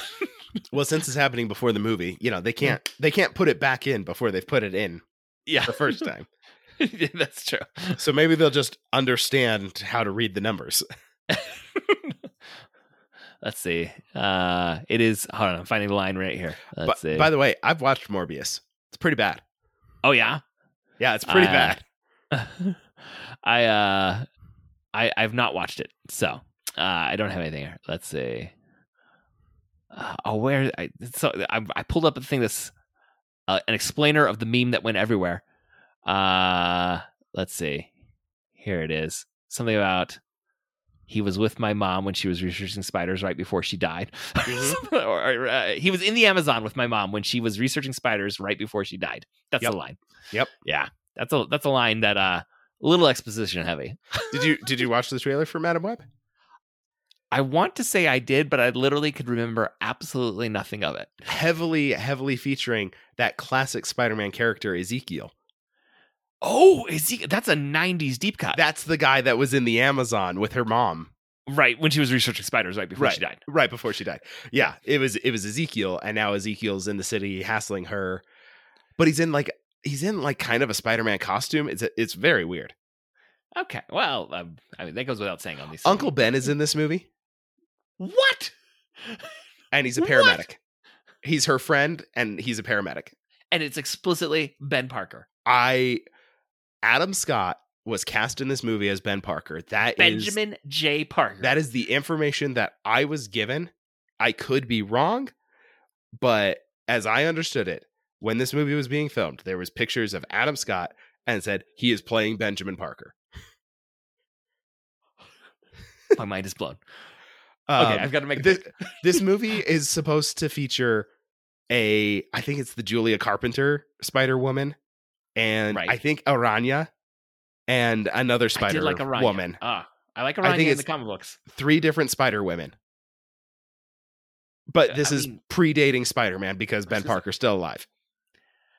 S3: Well, since it's happening before the movie, you know they can't they can't put it back in before they've put it in
S2: yeah.
S3: the first time.
S2: yeah, That's true.
S3: so maybe they'll just understand how to read the numbers.
S2: Let's see. Uh it is hold on, I'm finding the line right here. Let's
S3: But
S2: see.
S3: by the way, I've watched Morbius. It's pretty bad.
S2: oh yeah.
S3: Yeah, it's pretty bad.
S2: I uh I I've not watched it, so uh I don't have anything here. Let's see. Uh, oh, where I so I, I pulled up a thing that's uh, an explainer of the meme that went everywhere. Uh let's see. Here it is. Something about he was with my mom when she was researching spiders right before she died.
S3: Mhm.
S2: or, or, uh, he was in the Amazon with my mom when she was researching spiders right before she died. That's
S3: Yep.
S2: the line.
S3: Yep.
S2: Yeah. That's a that's a line that uh a little exposition heavy.
S3: Did you did you watch the trailer for Madam Web?
S2: I want to say I did, but I literally could remember absolutely nothing of it.
S3: Heavily, heavily featuring that classic Spider-Man character Ezekiel.
S2: Oh, he? That's a '90s deep cut.
S3: That's the guy that was in the Amazon with her mom
S2: right when she was researching spiders, right before she died.
S3: right before she died. Yeah, it was it was Ezekiel, and now Ezekiel's in the city hassling her, but he's in like he's in like kind of a Spider-Man costume. It's it's very weird.
S2: Okay, well, um, I mean that goes without saying on these.
S3: Uncle Ben is in this movie,
S2: what?
S3: and he's a
S2: What?
S3: paramedic. He's her friend, and he's a paramedic.
S2: And it's explicitly Ben Parker,
S3: I Adam Scott was cast in this movie as Ben Parker. That is
S2: Benjamin J. Parker.
S3: that is the information that I was given. I could be wrong, but as I understood it, when this movie was being filmed, there was pictures of Adam Scott and said he is playing Benjamin Parker.
S2: my mind is blown.
S3: Um,
S2: Okay, I've got to make
S3: this, this movie is supposed to feature a I think it's the Julia Carpenter Spider Woman and
S2: Right.
S3: I think Aranya and another Spider
S2: like Aranya.
S3: Woman.
S2: Ah, I like Aranya I
S3: think
S2: in the comic books.
S3: Three different Spider Women. But
S2: Uh,
S3: this
S2: I
S3: is
S2: mean-
S3: predating Spider Man because Ben Parker's still alive.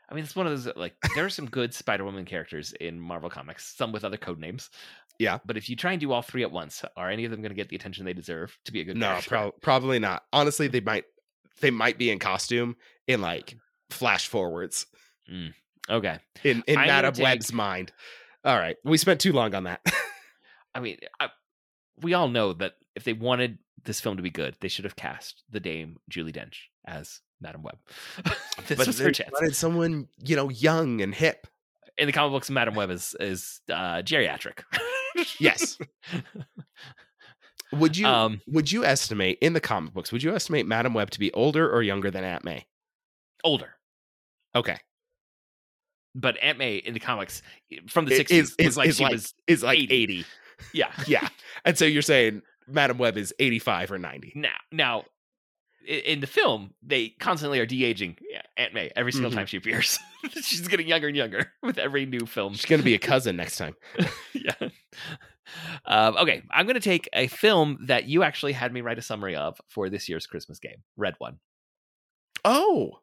S2: I mean, it's one of those like there are some good Spider Woman characters in Marvel Comics, some with other code names.
S3: Yeah.
S2: but if you try and do all three at once, are any of them going to get the attention they deserve to be a good?
S3: No, prob- probably not. Honestly, they mm. might they might be in costume in like flash forwards mm.
S2: okay.
S3: in in
S2: I'm gonna take-
S3: Web's mind. All right, we spent too long on that.
S2: I mean, I, we all know that if they wanted this film to be good, they should have cast the Dame Judi Dench as Madam Web. this
S3: but
S2: was her chance.
S3: wanted someone you know young and hip.
S2: In the comic books, Madam Web is is uh, geriatric.
S3: Yes. Would you
S2: um,
S3: would you estimate in the comic books? Would you estimate Madam Web to be older or younger than Aunt May?
S2: older.
S3: Okay,
S2: But Aunt May in the comics from the
S3: Is-
S2: sixties
S3: is-
S2: was like
S3: is
S2: she
S3: like-
S2: was
S3: is like
S2: 80.
S3: eighty.
S2: yeah.
S3: Yeah, and so you're saying Madam Web is eighty five or ninety?
S2: Now now in the film they constantly are de aging Aunt May every single
S3: Mhm.
S2: time she appears. She's getting younger and younger with every new film.
S3: She's gonna be a cousin next time.
S2: yeah. Um, okay, I'm going to take a film that you actually had me write a summary of for this year's Christmas game, Red One.
S3: Oh,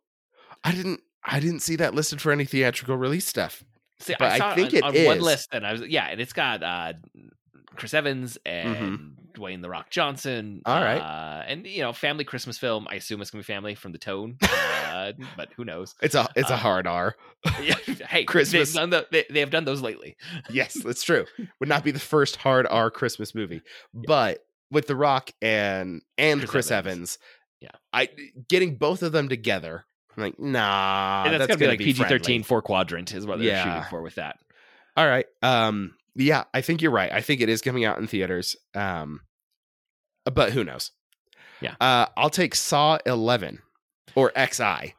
S3: I didn't. I didn't see that listed for any theatrical release stuff.
S2: See,
S3: But
S2: I
S3: I think
S2: it on,
S3: it
S2: on one list, and I was yeah, and it's got uh, Chris Evans and Dwayne the Rock Johnson.
S3: All right.
S2: uh, and you know, family Christmas film. I assume it's going to be family from the tone, uh, but who knows?
S3: It's a it's a
S2: Uh,
S3: hard R.
S2: Yeah, hey,
S3: Christmas-
S2: the, they, they have done those lately.
S3: Yes, that's true. Would not be the first hard R Christmas movie, but with The Rock and and
S2: Chris
S3: Chris,
S2: Evans.
S3: Evans.
S2: Yeah.
S3: I getting both of them together. I'm like, nah,
S2: and that's,
S3: that's
S2: going to be like PG thirteen four quadrant is what they're
S3: Yeah.
S2: shooting for with that.
S3: All right. Um. Yeah, I think you're right. I think it is coming out in theaters. Um. But who knows?
S2: Yeah.
S3: Uh, I'll take Saw 11 or XI.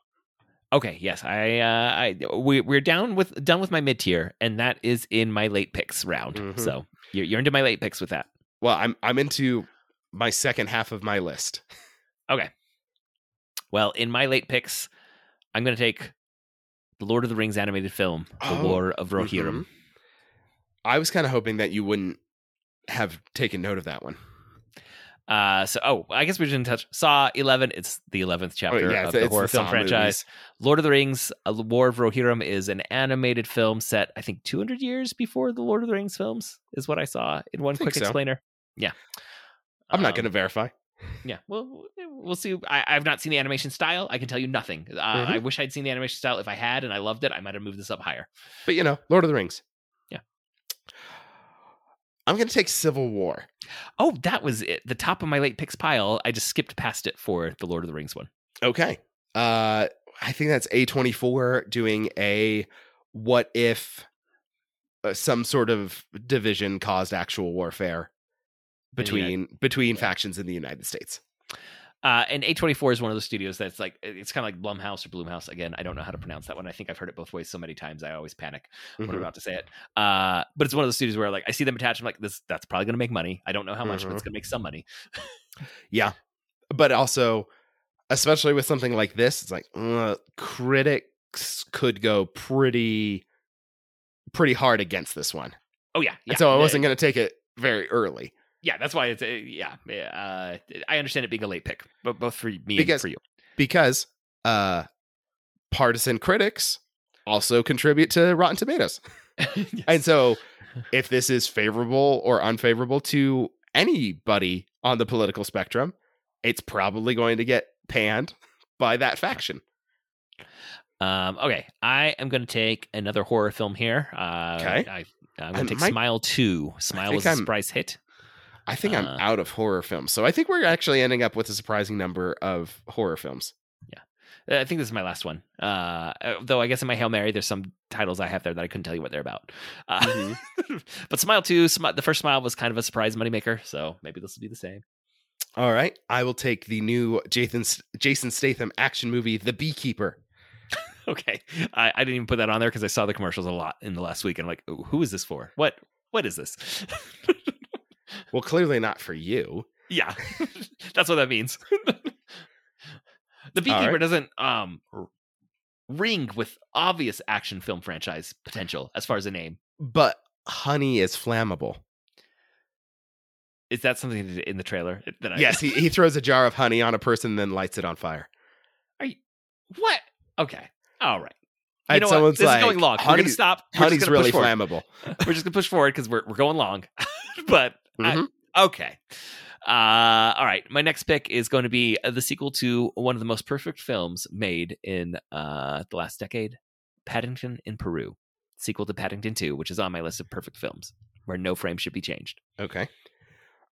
S2: Okay, yes, I, uh, I, we, we're down with done with my mid tier, and that is in my late picks round.
S3: Mhm.
S2: So you're, you're into my late picks with that.
S3: Well, I'm I'm into my second half of my list.
S2: Okay. Well, in my late picks, I'm going to take the Lord of the Rings animated film, The
S3: Oh,
S2: War of Rohirrim.
S3: Mhm. I was kind of hoping that you wouldn't have taken note of that one.
S2: Uh, so, oh, I guess we didn't touch Saw 11. It's the 11th chapter
S3: Oh, yeah,
S2: of the
S3: it's the
S2: horror film
S3: Saw
S2: franchise. Lord of the Rings, A War of Rohirrim is an animated film set, I think, 200 years before the Lord of the Rings films, is what I saw in one quick
S3: so.
S2: explainer. Yeah.
S3: I'm not
S2: Um,
S3: going to verify.
S2: Yeah, well, we'll see. I, I've not seen the animation style. I can tell you nothing. Uh, I wish I'd seen the animation style. If I had and I loved it, I might have moved this up higher.
S3: But you know, Lord of the Rings. I'm going to take Civil War.
S2: Oh, that was it. The top of my late picks pile. I just skipped past it for the Lord of the Rings one.
S3: Okay. Uh I think that's A24 doing a what if uh, some sort of division caused actual warfare
S2: In the United-
S3: between between
S2: yeah.
S3: factions in the United States.
S2: Uh, and A24 is one of those studios that's like, it's kind of like Blumhouse or Bloomhouse. Again, I don't know how to pronounce that one. I think I've heard it both ways so many times. I always panic when I'm
S3: Mhm.
S2: about to say it. Uh, but it's one of those studios where like I see them attached. I'm like, this, that's probably going to make money. I don't know how much, but it's
S3: Mhm.
S2: going to make some money.
S3: Yeah. But also especially with something like this, it's like uh, critics could go pretty pretty hard against this one.
S2: Oh yeah. yeah.
S3: And so I wasn't going to take it very early.
S2: Yeah, that's why it's uh, yeah. Uh, I understand it being a late pick, but both for me
S3: Because-
S2: and for you.
S3: because uh partisan critics also contribute to Rotten Tomatoes.
S2: Yes.
S3: And so if this is favorable or unfavorable to anybody on the political spectrum, it's probably going to get panned by that faction.
S2: Um, okay, I am going to take another horror film here. Uh,
S3: Okay.
S2: I, I'm going to take
S3: might-
S2: Smile Two. Smile was a
S3: I'm-
S2: surprise hit.
S3: I think I'm
S2: Uh,
S3: out of horror films. So I think we're actually ending up with a surprising number of horror films.
S2: Yeah. I think this is my last one. Uh, uh, though I guess in my hail mary, there's some titles I have there that I couldn't tell you what they're about. Uh,
S3: Mm-hmm.
S2: but Smile Two, Smi- the first Smile was kind of a surprise moneymaker, so maybe this will be the same.
S3: All right. I will take the new Jason Jason Statham action movie, The Beekeeper.
S2: Okay, I, I didn't even put that on there because I saw the commercials a lot in the last week, and I'm like, who is this for? What what is this?
S3: Well, clearly not for you.
S2: Yeah, that's what that means. the Beekeeper
S3: right.
S2: doesn't um ring with obvious action film franchise potential as far as a name.
S3: But honey is flammable.
S2: Is that something in the trailer that I
S3: Yes, he, he throws a jar of honey on a person and then lights it on fire.
S2: Are you what? Okay, all right. You know
S3: someone's
S2: This
S3: like,
S2: is going long. We're
S3: "Honey-
S2: gonna stop. We're
S3: Honey's really flammable.
S2: We're just gonna push forward because we're we're going long. but I-
S3: Mhm.
S2: okay. Uh, all right. My next pick is going to be uh, the sequel to one of the most perfect films made in uh, the last decade, Paddington in Peru. Sequel to Paddington 2, which is on my list of perfect films where no frame should be changed.
S3: Okay.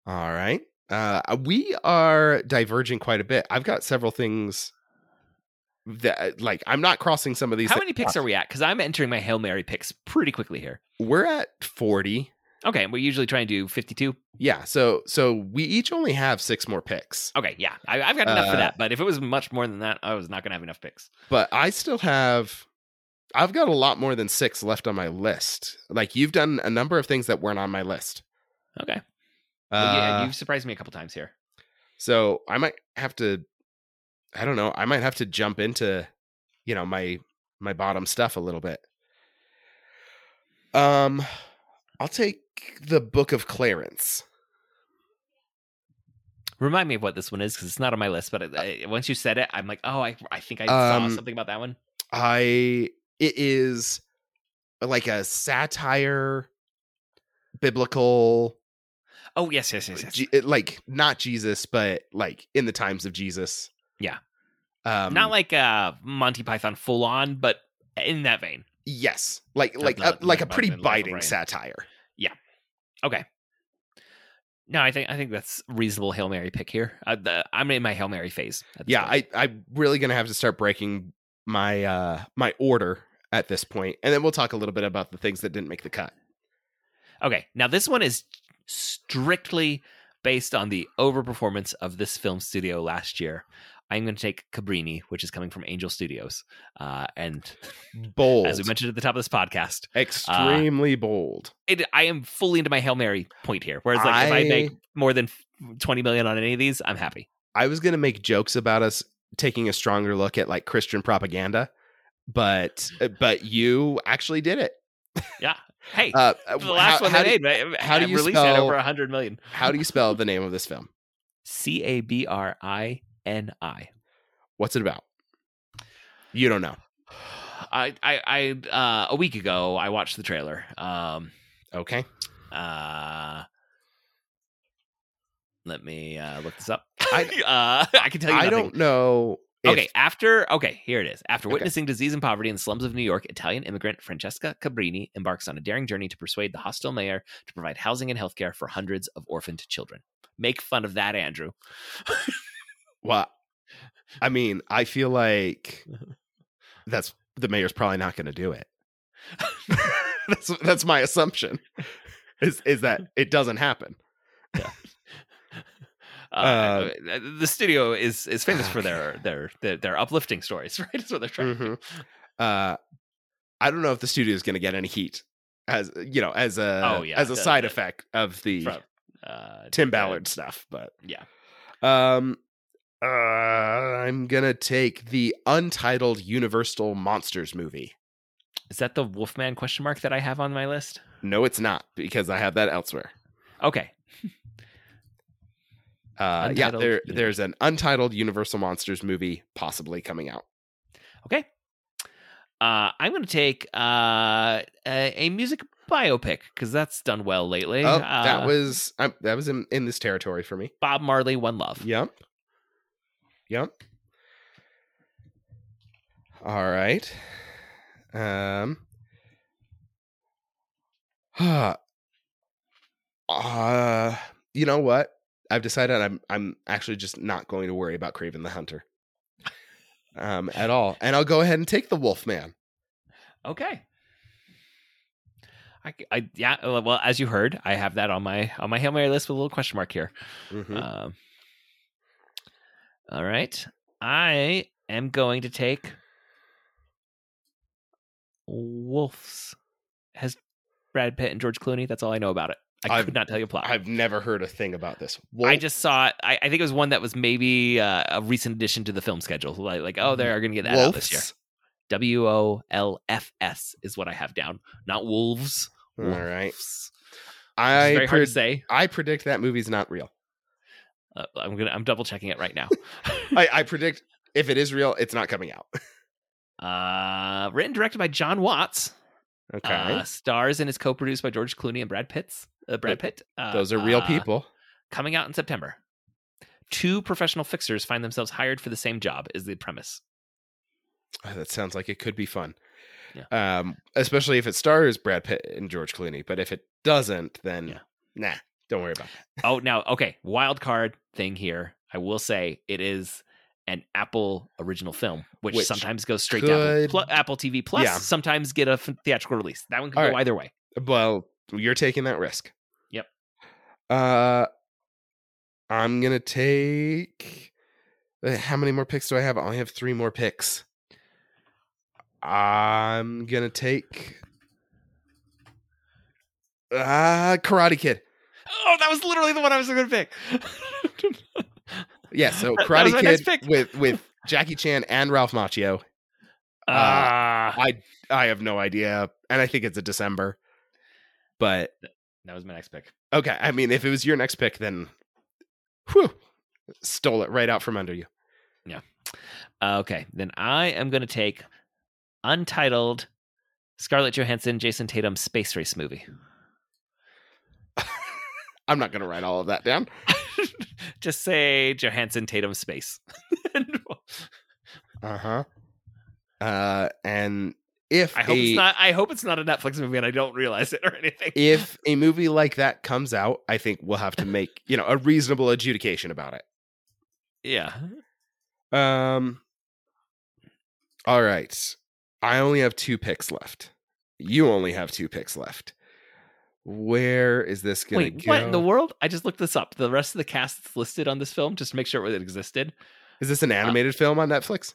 S3: All right. Uh, we are diverging quite a bit. I've got several things that, like, I'm not crossing some of these.
S2: How many picks are we at? Because I'm entering my Hail Mary picks pretty quickly here.
S3: We're at 40.
S2: Okay, we usually try and do 52.
S3: Yeah. So, so we each only have six more picks,
S2: Okay, yeah, I, I've got enough for
S3: Uh,
S2: that. But if it was much more than that, I was not going to have enough picks.
S3: but I still have. I've got a lot more than six left on my list. Like you've done a number of things that weren't on my list.
S2: Okay, well, yeah,
S3: Uh,
S2: you've surprised me a couple times here.
S3: So I might have to I don't know, I might have to jump into, you know, my my bottom stuff a little bit. Um I'll take the Book of Clarence.
S2: Remind me of what this one is because it's not on my list. But I, once you said it, I'm like, oh, I, I think I saw
S3: Um,
S2: something about that one.
S3: I it is like a satire biblical
S2: Oh yes, yes, yes, yes.
S3: It- like not Jesus but like in the times of Jesus.
S2: Yeah.
S3: Um
S2: not like uh, Monty Python full on, but in that vein.
S3: yes, like like a, like a pretty
S2: in the life of
S3: biting
S2: satire.
S3: satire.
S2: Okay. No, I think I think that's reasonable Hail Mary pick here. Uh, the, I'm in my Hail Mary phase.
S3: yeah
S2: point.
S3: i i'm really gonna have to start breaking my uh my order at this point and then we'll talk a little bit about the things that didn't make the cut
S2: Okay, now this one is strictly based on the overperformance of this film studio last year. I'm going to take Cabrini, which is coming from Angel Studios, uh, and
S3: bold
S2: as we mentioned at the top of this podcast,
S3: extremely bold
S2: it, I am fully into my hail mary point here. Whereas, like, if I
S3: I-
S2: make more than twenty million on any of these, I'm happy.
S3: i was gonna make jokes about us taking a stronger look at like christian propaganda but uh, but you actually did it
S2: Yeah. Hey,
S3: uh
S2: the last
S3: how,
S2: one
S3: how
S2: they
S3: do,
S2: made, ma-
S3: how do you
S2: released at
S3: spell-
S2: over hundred million.
S3: how do you spell the name of this film
S2: C A B R I N I.
S3: what's it about you don't know
S2: I I I uh, a week ago I watched the trailer. Um,
S3: okay
S2: uh, let me uh, look this up.
S3: I-
S2: uh, I can tell you.
S3: i
S2: nothing.
S3: don't know if-
S2: Okay, after okay, here it is. After
S3: Okay.
S2: witnessing disease and poverty in the slums of New York, Italian immigrant Francesca Cabrini embarks on a daring journey to persuade the hostile mayor to provide housing and healthcare for hundreds of orphaned children. Make fun of that, Andrew.
S3: Well, I mean, I feel like that's the mayor's probably not going to do it. that's that's my assumption. Is is that it doesn't happen?
S2: Uh, the studio is is famous for their, their their their uplifting stories, right? That's what they're trying to do.
S3: Mhm. Uh, I don't know if the studio is going to get any heat as you know as a
S2: Oh, yeah,
S3: as a
S2: the-
S3: side
S2: the-
S3: effect of the
S2: From, uh,
S3: Tim Ballard stuff, but
S2: Yeah.
S3: um. Uh, I'm gonna take the untitled Universal Monsters movie.
S2: Is that the Wolfman question mark that I have on my list?
S3: No, it's not because I have that elsewhere.
S2: Okay.
S3: Uh, yeah, there, there's an untitled Universal Monsters movie possibly coming out.
S2: Okay. Uh, I'm going to take uh, a, a music biopic because that's done well lately.
S3: Oh,
S2: uh,
S3: that was um, that was in, in this territory for me.
S2: Bob Marley, One Love.
S3: Yep. Yep. All right. Um. uh, you know what? I've decided I'm I'm actually just not going to worry about Kraven the Hunter. Um, at all, and I'll go ahead and take the Wolfman.
S2: Okay. I, I yeah uh, well as you heard I have that on my on my hail mary list with a little question mark here.
S3: Mhm.
S2: Um, all right, I am going to take Wolves. Has Brad Pitt and George Clooney? That's all I know about it. I
S3: I've-
S2: could not tell you a plot.
S3: I've never heard a thing about this.
S2: I just saw it. I, I think it was one that was maybe uh, a recent addition to the film schedule. Like, like oh, they're going to get that out this year. W O L F S is what I have down, not wolves.
S3: All right. I
S2: very hard to say.
S3: I predict that movie's not real.
S2: Uh, I'm gonna. I'm double checking it right now.
S3: I, I predict if it is real, it's not coming out.
S2: Uh, written directed by John Watts.
S3: Okay.
S2: Uh, stars and is co-produced by George Clooney and Brad Pitt's. Uh, Brad Pitt. Uh,
S3: Those are real
S2: uh,
S3: people.
S2: Coming out in September. Two professional fixers find themselves hired for the same job. Is the premise.
S3: Oh, that sounds like it could be fun.
S2: Yeah.
S3: Um, especially if it stars Brad Pitt and George Clooney. But if it doesn't, then
S2: Yeah.
S3: nah, don't worry about it.
S2: Oh, now okay. Wild card thing here. I will say it is an Apple original film, which,
S3: Which
S2: sometimes goes straight to
S3: could-
S2: Apple, Pl- Apple TV Plus.
S3: Yeah.
S2: Sometimes get a theatrical release. That one can
S3: All
S2: go
S3: right.
S2: either way.
S3: Well, you're taking that risk.
S2: Yep.
S3: Uh, I'm gonna take. uh, How many more picks do I have? I only have three more picks. I'm gonna take. Ah, Karate Kid.
S2: Oh, that was literally the one I was going to pick.
S3: Yeah, so
S2: That- that
S3: Karate
S2: was my
S3: Kid
S2: pick.
S3: with with Jackie Chan and Ralph Macchio.
S2: Ah,
S3: I I have no idea, and I think it's a December. But
S2: that was my next pick.
S3: okay, I mean, if it was your next pick, then whew, stole it right out from under you.
S2: Uh, okay, then I am going to take untitled Scarlett Johansson, Jason Tatum space race movie.
S3: I'm not gonna write all of that down.
S2: Just say Johansson Tatum space.
S3: Uh-huh. Uh And if
S2: I hope
S3: a,
S2: it's not. I hope it's not a Netflix movie, and I don't realize it or anything.
S3: if a movie like that comes out, I think we'll have to make you know a reasonable adjudication about it.
S2: yeah.
S3: Um. All right. I only have two picks left. You only have two picks left. Where is this gonna
S2: Wait,
S3: go?
S2: what in the world? I just looked this up. The rest of the cast that's listed on this film, just to make sure it existed.
S3: is this an animated film on Netflix?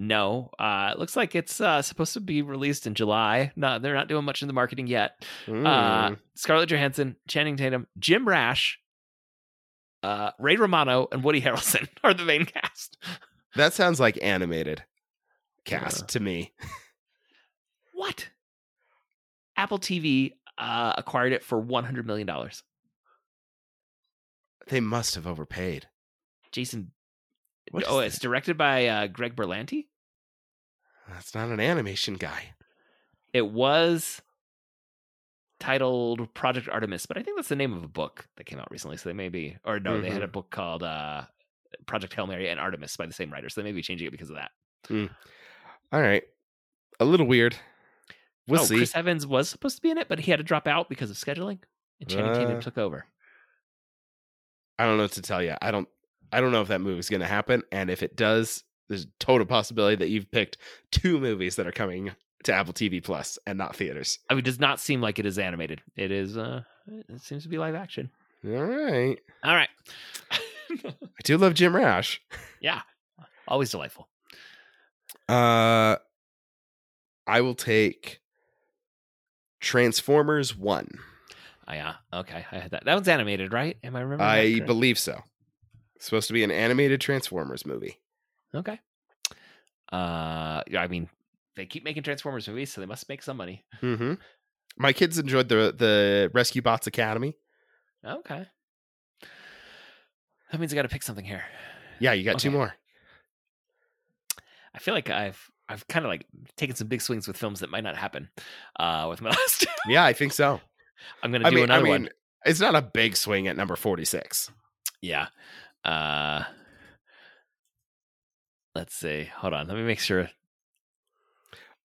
S2: No, uh, it looks like it's uh, supposed to be released in July. No, they're not doing much in the marketing yet. Uh,
S3: Mm.
S2: Scarlett Johansson, Channing Tatum, Jim Rash, uh, Ray Romano, and Woody Harrelson are the main cast.
S3: that sounds like animated cast
S2: Uh.
S3: to me.
S2: What? Apple TV uh, acquired it for one hundred million dollars.
S3: They must have overpaid.
S2: Jason.
S3: What
S2: oh, it's directed by uh, Greg Berlanti.
S3: That's not an animation guy.
S2: It was titled Project Artemis, but I think that's the name of a book that came out recently. So they may be, or no, they had a
S3: Mhm.
S2: book called uh, Project Hail Mary and Artemis by the same writer. So they may be changing it because of that.
S3: All right. A little weird. We'll
S2: oh,
S3: see.
S2: Chris Evans was supposed to be in it, but he had to drop out because of scheduling, and Channing Tatum
S3: Uh.
S2: took over.
S3: I don't know what to tell you. I don't I don't know if that movie's going to happen and if it does, there's a total possibility that you've picked two movies that are coming to Apple TV Plus and not theaters.
S2: I mean, it does not seem like it is animated. It is. uh It seems to be live action.
S3: All right.
S2: All right.
S3: I do love Jim Rash.
S2: yeah, always delightful.
S3: Uh I will take Transformers 1.
S2: Oh, yeah. Okay, I had that. That one's animated, right? Am I remembering?
S3: I believe so. It's supposed to be an animated Transformers movie.
S2: Okay. Uh, I mean, they keep making Transformers movies, so they must make some money.
S3: Mhm. My kids enjoyed the the Rescue Bots Academy.
S2: Okay. That means I got to pick something here.
S3: Yeah, you got two more.
S2: I feel like I've I've kind of like taken some big swings with films that might not happen. Uh, with my last,
S3: Yeah, I think so.
S2: I'm gonna
S3: I
S2: do
S3: mean, I
S2: another
S3: mean,
S2: one.
S3: it's not a big swing at number 46.
S2: Yeah. Uh, let's see. Hold on. Let me make sure.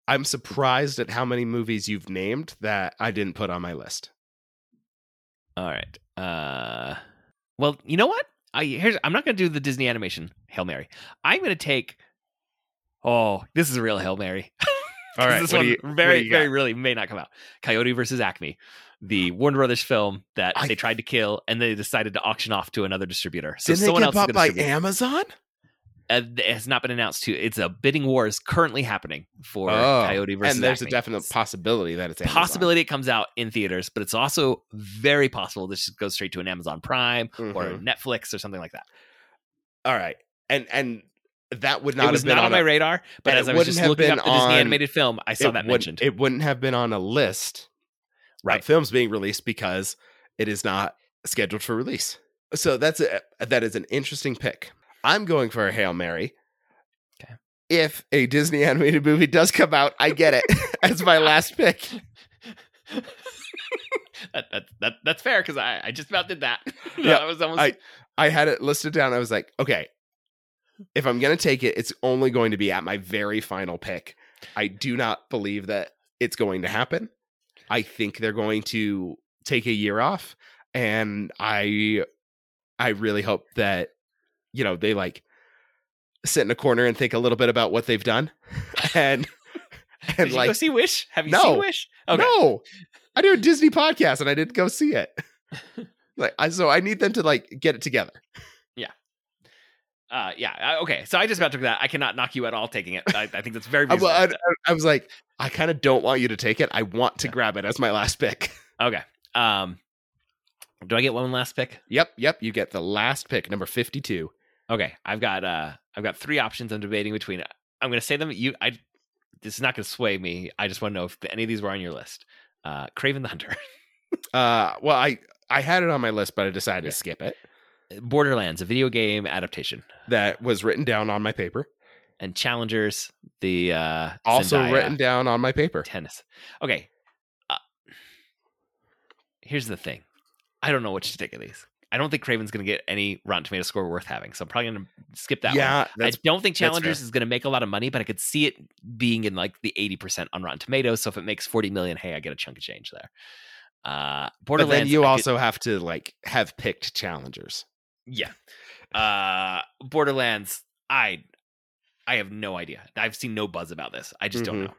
S3: I'm surprised at how many movies you've named that I didn't put on my list.
S2: All right. Uh, well, you know what? I here's. I'm not gonna do the Disney animation Hail Mary. I'm gonna take. Oh, this is a real Hail Mary.
S3: All right,
S2: this one
S3: you-
S2: very, very, really may not come out. Coyote versus Acme, the Warner Brothers film that
S3: I-
S2: they tried to kill, and they decided to auction off to another distributor. So someone else
S3: bought by Amazon?
S2: uh, it has not been announced. To it's a bidding war is currently happening for
S3: Oh,
S2: Coyote versus.
S3: and there's
S2: Acme.
S3: a definite possibility that it's Amazon.
S2: possibility it comes out in theaters, but it's also very possible this just goes straight to an Amazon Prime or
S3: Mhm.
S2: Netflix or something like that.
S3: All right, and and that would not
S2: it was
S3: have been
S2: not on my
S3: a,
S2: radar, but as
S3: it
S2: I was
S3: wouldn't
S2: just
S3: have
S2: looking
S3: been
S2: up the Disney
S3: on-
S2: animated film, I saw that mentioned.
S3: It wouldn't have been on a list
S2: Right.
S3: of films being released because it is not scheduled for release. So that's a, that is an interesting pick. I'm going for a hail mary.
S2: Okay.
S3: if a Disney animated movie does come out, I get it as my last pick.
S2: that, that, that that's fair because I, I just about did that.
S3: Yeah,
S2: that was almost
S3: I- I had it listed down. I was like, okay, if I'm going to take it, it's only going to be at my very final pick. I do not believe that it's going to happen. I think they're going to take a year off and I I really hope that you know, they like sit in a corner and think a little bit about what they've done. And and
S2: you
S3: like
S2: go see Wish? Have you
S3: No.
S2: seen Wish? Okay.
S3: no, I do a Disney podcast and I didn't go see it. like, I, so I need them to like get it together.
S2: Uh, yeah. uh, Okay. So I just about took that. I cannot knock you at all taking it. I, I think that's very
S3: well, I, I was like, I kind of don't want you to take it. I want to grab it as my last pick.
S2: okay. Um, do I get one last pick?
S3: Yep, yep. You get the last pick, number fifty-two.
S2: Okay. I've got uh, I've got three options. I'm debating between. I'm going to say them. You, I. This is not going to sway me. I just want to know if any of these were on your list. Uh, Kraven the Hunter,
S3: Uh, well, I I had it on my list, but I decided
S2: Yeah.
S3: to skip it.
S2: Borderlands, a video game adaptation,
S3: That was written down on my paper.
S2: and Challengers, the uh,
S3: Also
S2: Zendaya
S3: written down on my paper.
S2: tennis. Okay. Uh, here's the thing. I don't know what to take of these. I don't think Kraven's going to get any Rotten Tomato score worth having, so I'm probably going to skip that one.
S3: yeah,
S2: I don't think. Challengers is going to make a lot of money, but I could see it being in like the 80% on Rotten Tomatoes. So if it makes 40 million, hey, I get a chunk of change there. Uh,
S3: but then you
S2: I could-
S3: also have to like have picked challengers.
S2: Yeah. Uh, Borderlands. I, I have no idea. I've seen no buzz about this. I just don't
S3: Mhm.
S2: know.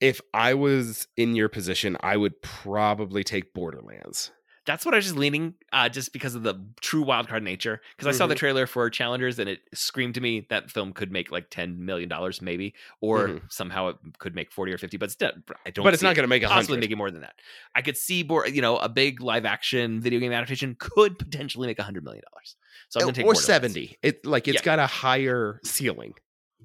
S3: If I was in your position, I would probably take Borderlands.
S2: That's what I was just leaning, uh, just because of the true wildcard nature. Because I saw the
S3: Mhm.
S2: trailer for Challengers, and it screamed to me that film could make like ten million dollars, maybe, or
S3: Mhm.
S2: somehow it could make forty or fifty. But still, I don't.
S3: But it's not going to make a
S2: possibly
S3: hundred.
S2: making more than that. I could see, more, you know, a big live action video game adaptation could potentially make a hundred million dollars. So I'm gonna take
S3: or seventy. It like it's
S2: Yeah.
S3: got a higher ceiling.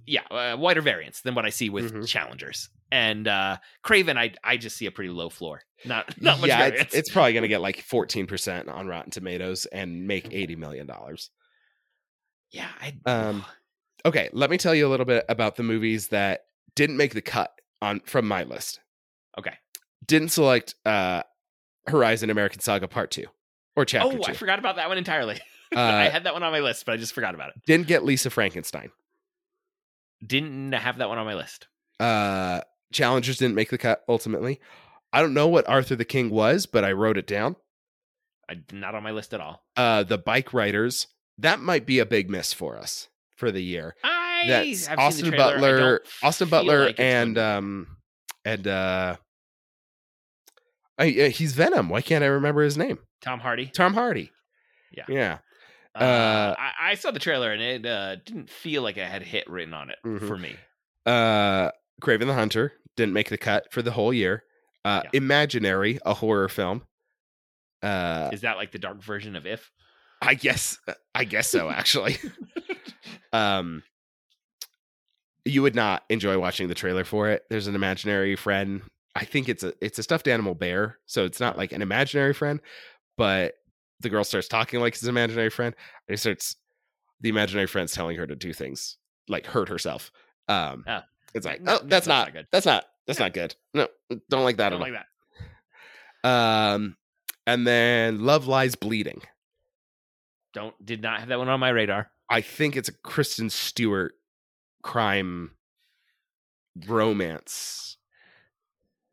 S2: Yeah, uh, wider variance than what I see with
S3: Mhm.
S2: Challengers and uh Kraven. I I just see a pretty low floor, not not much
S3: yeah,
S2: variance.
S3: it's, it's probably going to get like fourteen percent on Rotten Tomatoes and make eighty million dollars.
S2: yeah, I
S3: Um, Okay, let me tell you a little bit about the movies that didn't make the cut on from my list.
S2: okay.
S3: Didn't select uh Horizon American Saga Part 2 or Chapter
S2: Oh,
S3: 2.
S2: I forgot about that one entirely. I
S3: uh,
S2: had that one on my list, but I just forgot about it.
S3: didn't get Lisa Frankenstein.
S2: Didn't have that one on my list.
S3: Uh Challengers didn't make the cut ultimately. I don't know what Arthur the King was, but I wrote it down.
S2: I not on my list at all.
S3: Uh the Bike Riders, that might be a big miss for us for the year.
S2: I
S3: That's Austin
S2: seen the trailer. I
S3: Butler, Austin Butler,
S2: like
S3: and um, and uh, I, uh, he's Venom. Why can't I remember his name?
S2: Tom Hardy.
S3: Tom Hardy.
S2: Yeah.
S3: yeah.
S2: Uh,
S3: Uh,
S2: I, I saw the trailer and it uh, didn't feel like it had hit written on it
S3: Mhm.
S2: for me.
S3: Uh, Kraven the Hunter didn't make the cut for the whole year. Uh,
S2: Yeah.
S3: Imaginary, a horror film. Uh,
S2: Is that like the dark version of If?
S3: I guess, I guess so. Actually, um, you would not enjoy watching the trailer for it. There's an imaginary friend. I think it's a it's a stuffed animal bear, so it's not like an imaginary friend, but the girl starts talking like his imaginary friend. It starts the imaginary friend's telling her to do things like hurt herself. Um, it's like,
S2: No,
S3: oh, that's
S2: that's
S3: not,
S2: not good.
S3: that's not that's
S2: Yeah.
S3: not good. No, don't like that
S2: don't
S3: all.
S2: like that.
S3: Um, and then Love Lies Bleeding.
S2: Don't did not have that one on my radar.
S3: I think it's a Kristen Stewart crime romance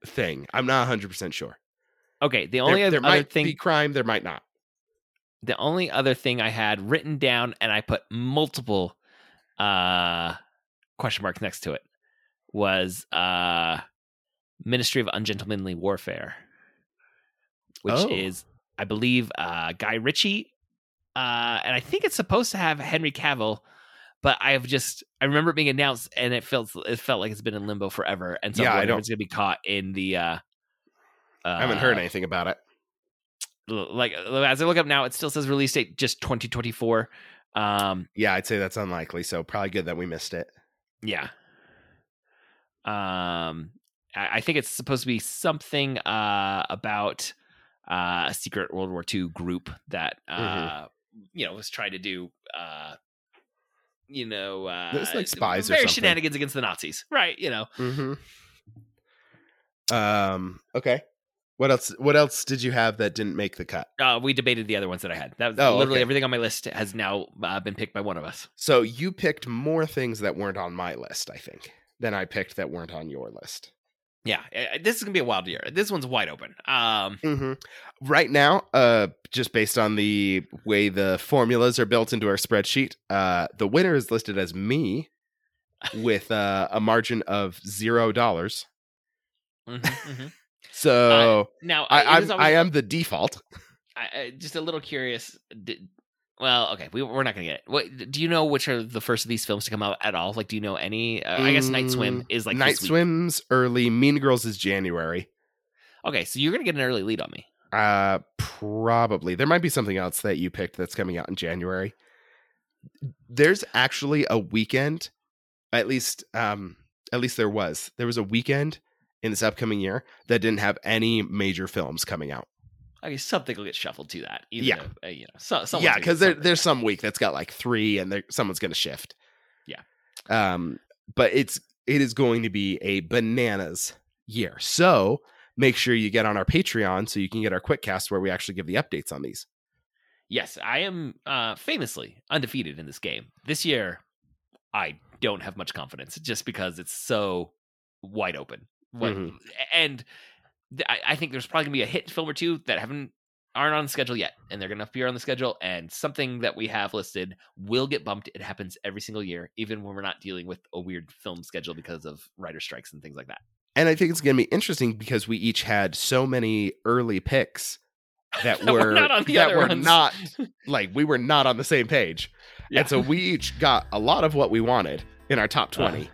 S3: thing. I'm not 100% sure.
S2: Okay, the only
S3: there,
S2: other
S3: there might
S2: thing
S3: be crime, there might not.
S2: The only other thing I had written down and I put multiple uh question marks next to it was uh Ministry of Ungentlemanly Warfare. Which
S3: Oh.
S2: is I believe uh Guy Ritchie uh and I think it's supposed to have Henry Cavill but I've just I remember it being announced and it felt it felt like it's been in limbo forever and so
S3: Yeah, I
S2: I wonder if
S3: don't-
S2: it's going to be caught in the uh
S3: I haven't heard
S2: uh,
S3: anything about it.
S2: Like as I look up now, it still says release date just 2024. Um,
S3: Yeah, I'd say that's unlikely. So probably good that we missed it.
S2: yeah. Um, I, I think it's supposed to be something uh about uh, a secret World War II group that uh
S3: Mhm.
S2: you know was trying to do uh you know, uh,
S3: There's, like, spies or something.
S2: shenanigans against the Nazis, right? You know,
S3: Mm-hmm. Um. Okay. What else? What else did you have that didn't make the cut?
S2: uh, we debated the other ones that I had. That was
S3: Oh,
S2: literally
S3: okay.
S2: everything on my list has now uh, been picked by one of us.
S3: So you picked more things that weren't on my list, I think, than I picked that weren't on your list.
S2: Yeah, uh, this is gonna be a wild year. This one's wide open. Um,
S3: Mm-hmm. Right now, uh, just based on the way the formulas are built into our spreadsheet, uh, the winner is listed as me with uh, a margin of zero dollars.
S2: mhm, mhm.
S3: So
S2: Now
S3: I,
S2: always-
S3: I am the default.
S2: I, just a little curious. Did, well, okay, we, we're not gonna get it. What do you know? Which are the first of these films to come out at all? Like, do you know any? Uh, I guess Night Swim
S3: Mm,
S2: is like
S3: Night. Swim's early. Mean Girls is January.
S2: Okay, so you're gonna get an early lead on me.
S3: Uh, probably there might be something else that you picked that's coming out in January. There's actually a weekend, at least, um, at least there was. There was a weekend in this upcoming year that didn't have any major films coming out.
S2: I guess something will get shuffled to that. Even
S3: Yeah.
S2: if, uh, you know, so,
S3: yeah, because there, there's some week that's got like three, and there someone's going to shift.
S2: Yeah.
S3: Um, but it's it is going to be a bananas year. So make sure you get on our Patreon so you can get our quick cast where we actually give the updates on these.
S2: Yes, I am uh, famously undefeated in this game. This year, I don't have much confidence just because it's so wide open. What,
S3: Mhm.
S2: And th- I, I think there's probably gonna be a hit film or two that haven't aren't on the schedule yet, and they're gonna appear on the schedule. And something that we have listed will get bumped. It happens every single year, even when we're not dealing with a weird film schedule because of writer strikes and things like that.
S3: And I think it's going to be interesting because we each had so many early picks that
S2: were
S3: were
S2: not on the
S3: that were
S2: ones.
S3: not like we were not on the same page.
S2: Yeah.
S3: And so we each got a lot of what we wanted in our top 20.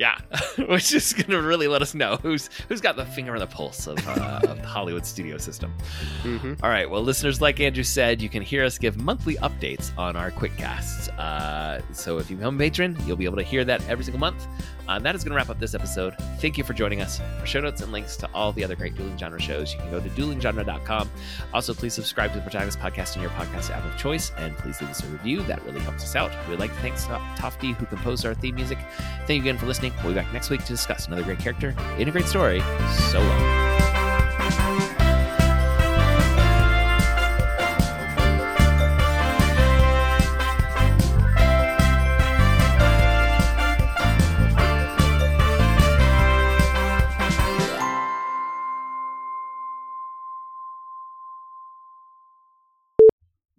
S2: Yeah, which is going to really let us know who's who's got the finger on the pulse of, uh, of the Hollywood studio system.
S3: Mhm.
S2: All right, well, listeners, like Andrew said, you can hear us give monthly updates on our quick casts. Uh, so if you become a patron, you'll be able to hear that every single month. Uh, that is going to wrap up this episode. Thank you for joining us. For show notes and links to all the other great dueling genre shows, you can go to duelinggenre.com. Also, please subscribe to the Protagonist Podcast in your podcast app of choice, and please leave us a review. That really helps us out. We'd like to thank To- Tofty, who composed our theme music. Thank you again for listening. We'll be back next week to discuss another great character in a great story. So long.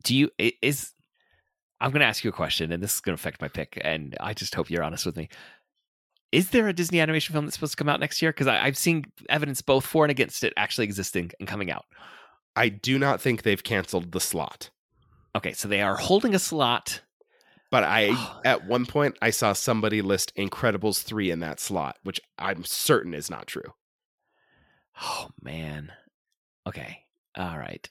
S2: Do you is I'm going to ask you a question, and this is going to affect my pick, and I just hope you're honest with me. Is there a Disney animation film that's supposed to come out next year? Because I've seen evidence both for and against it actually existing and coming out.
S3: I do not think they've canceled the slot.
S2: Okay, so they are holding a slot.
S3: But I at one point I saw somebody list Incredibles 3 in that slot, which I'm certain is not true.
S2: Oh man. Okay. All right.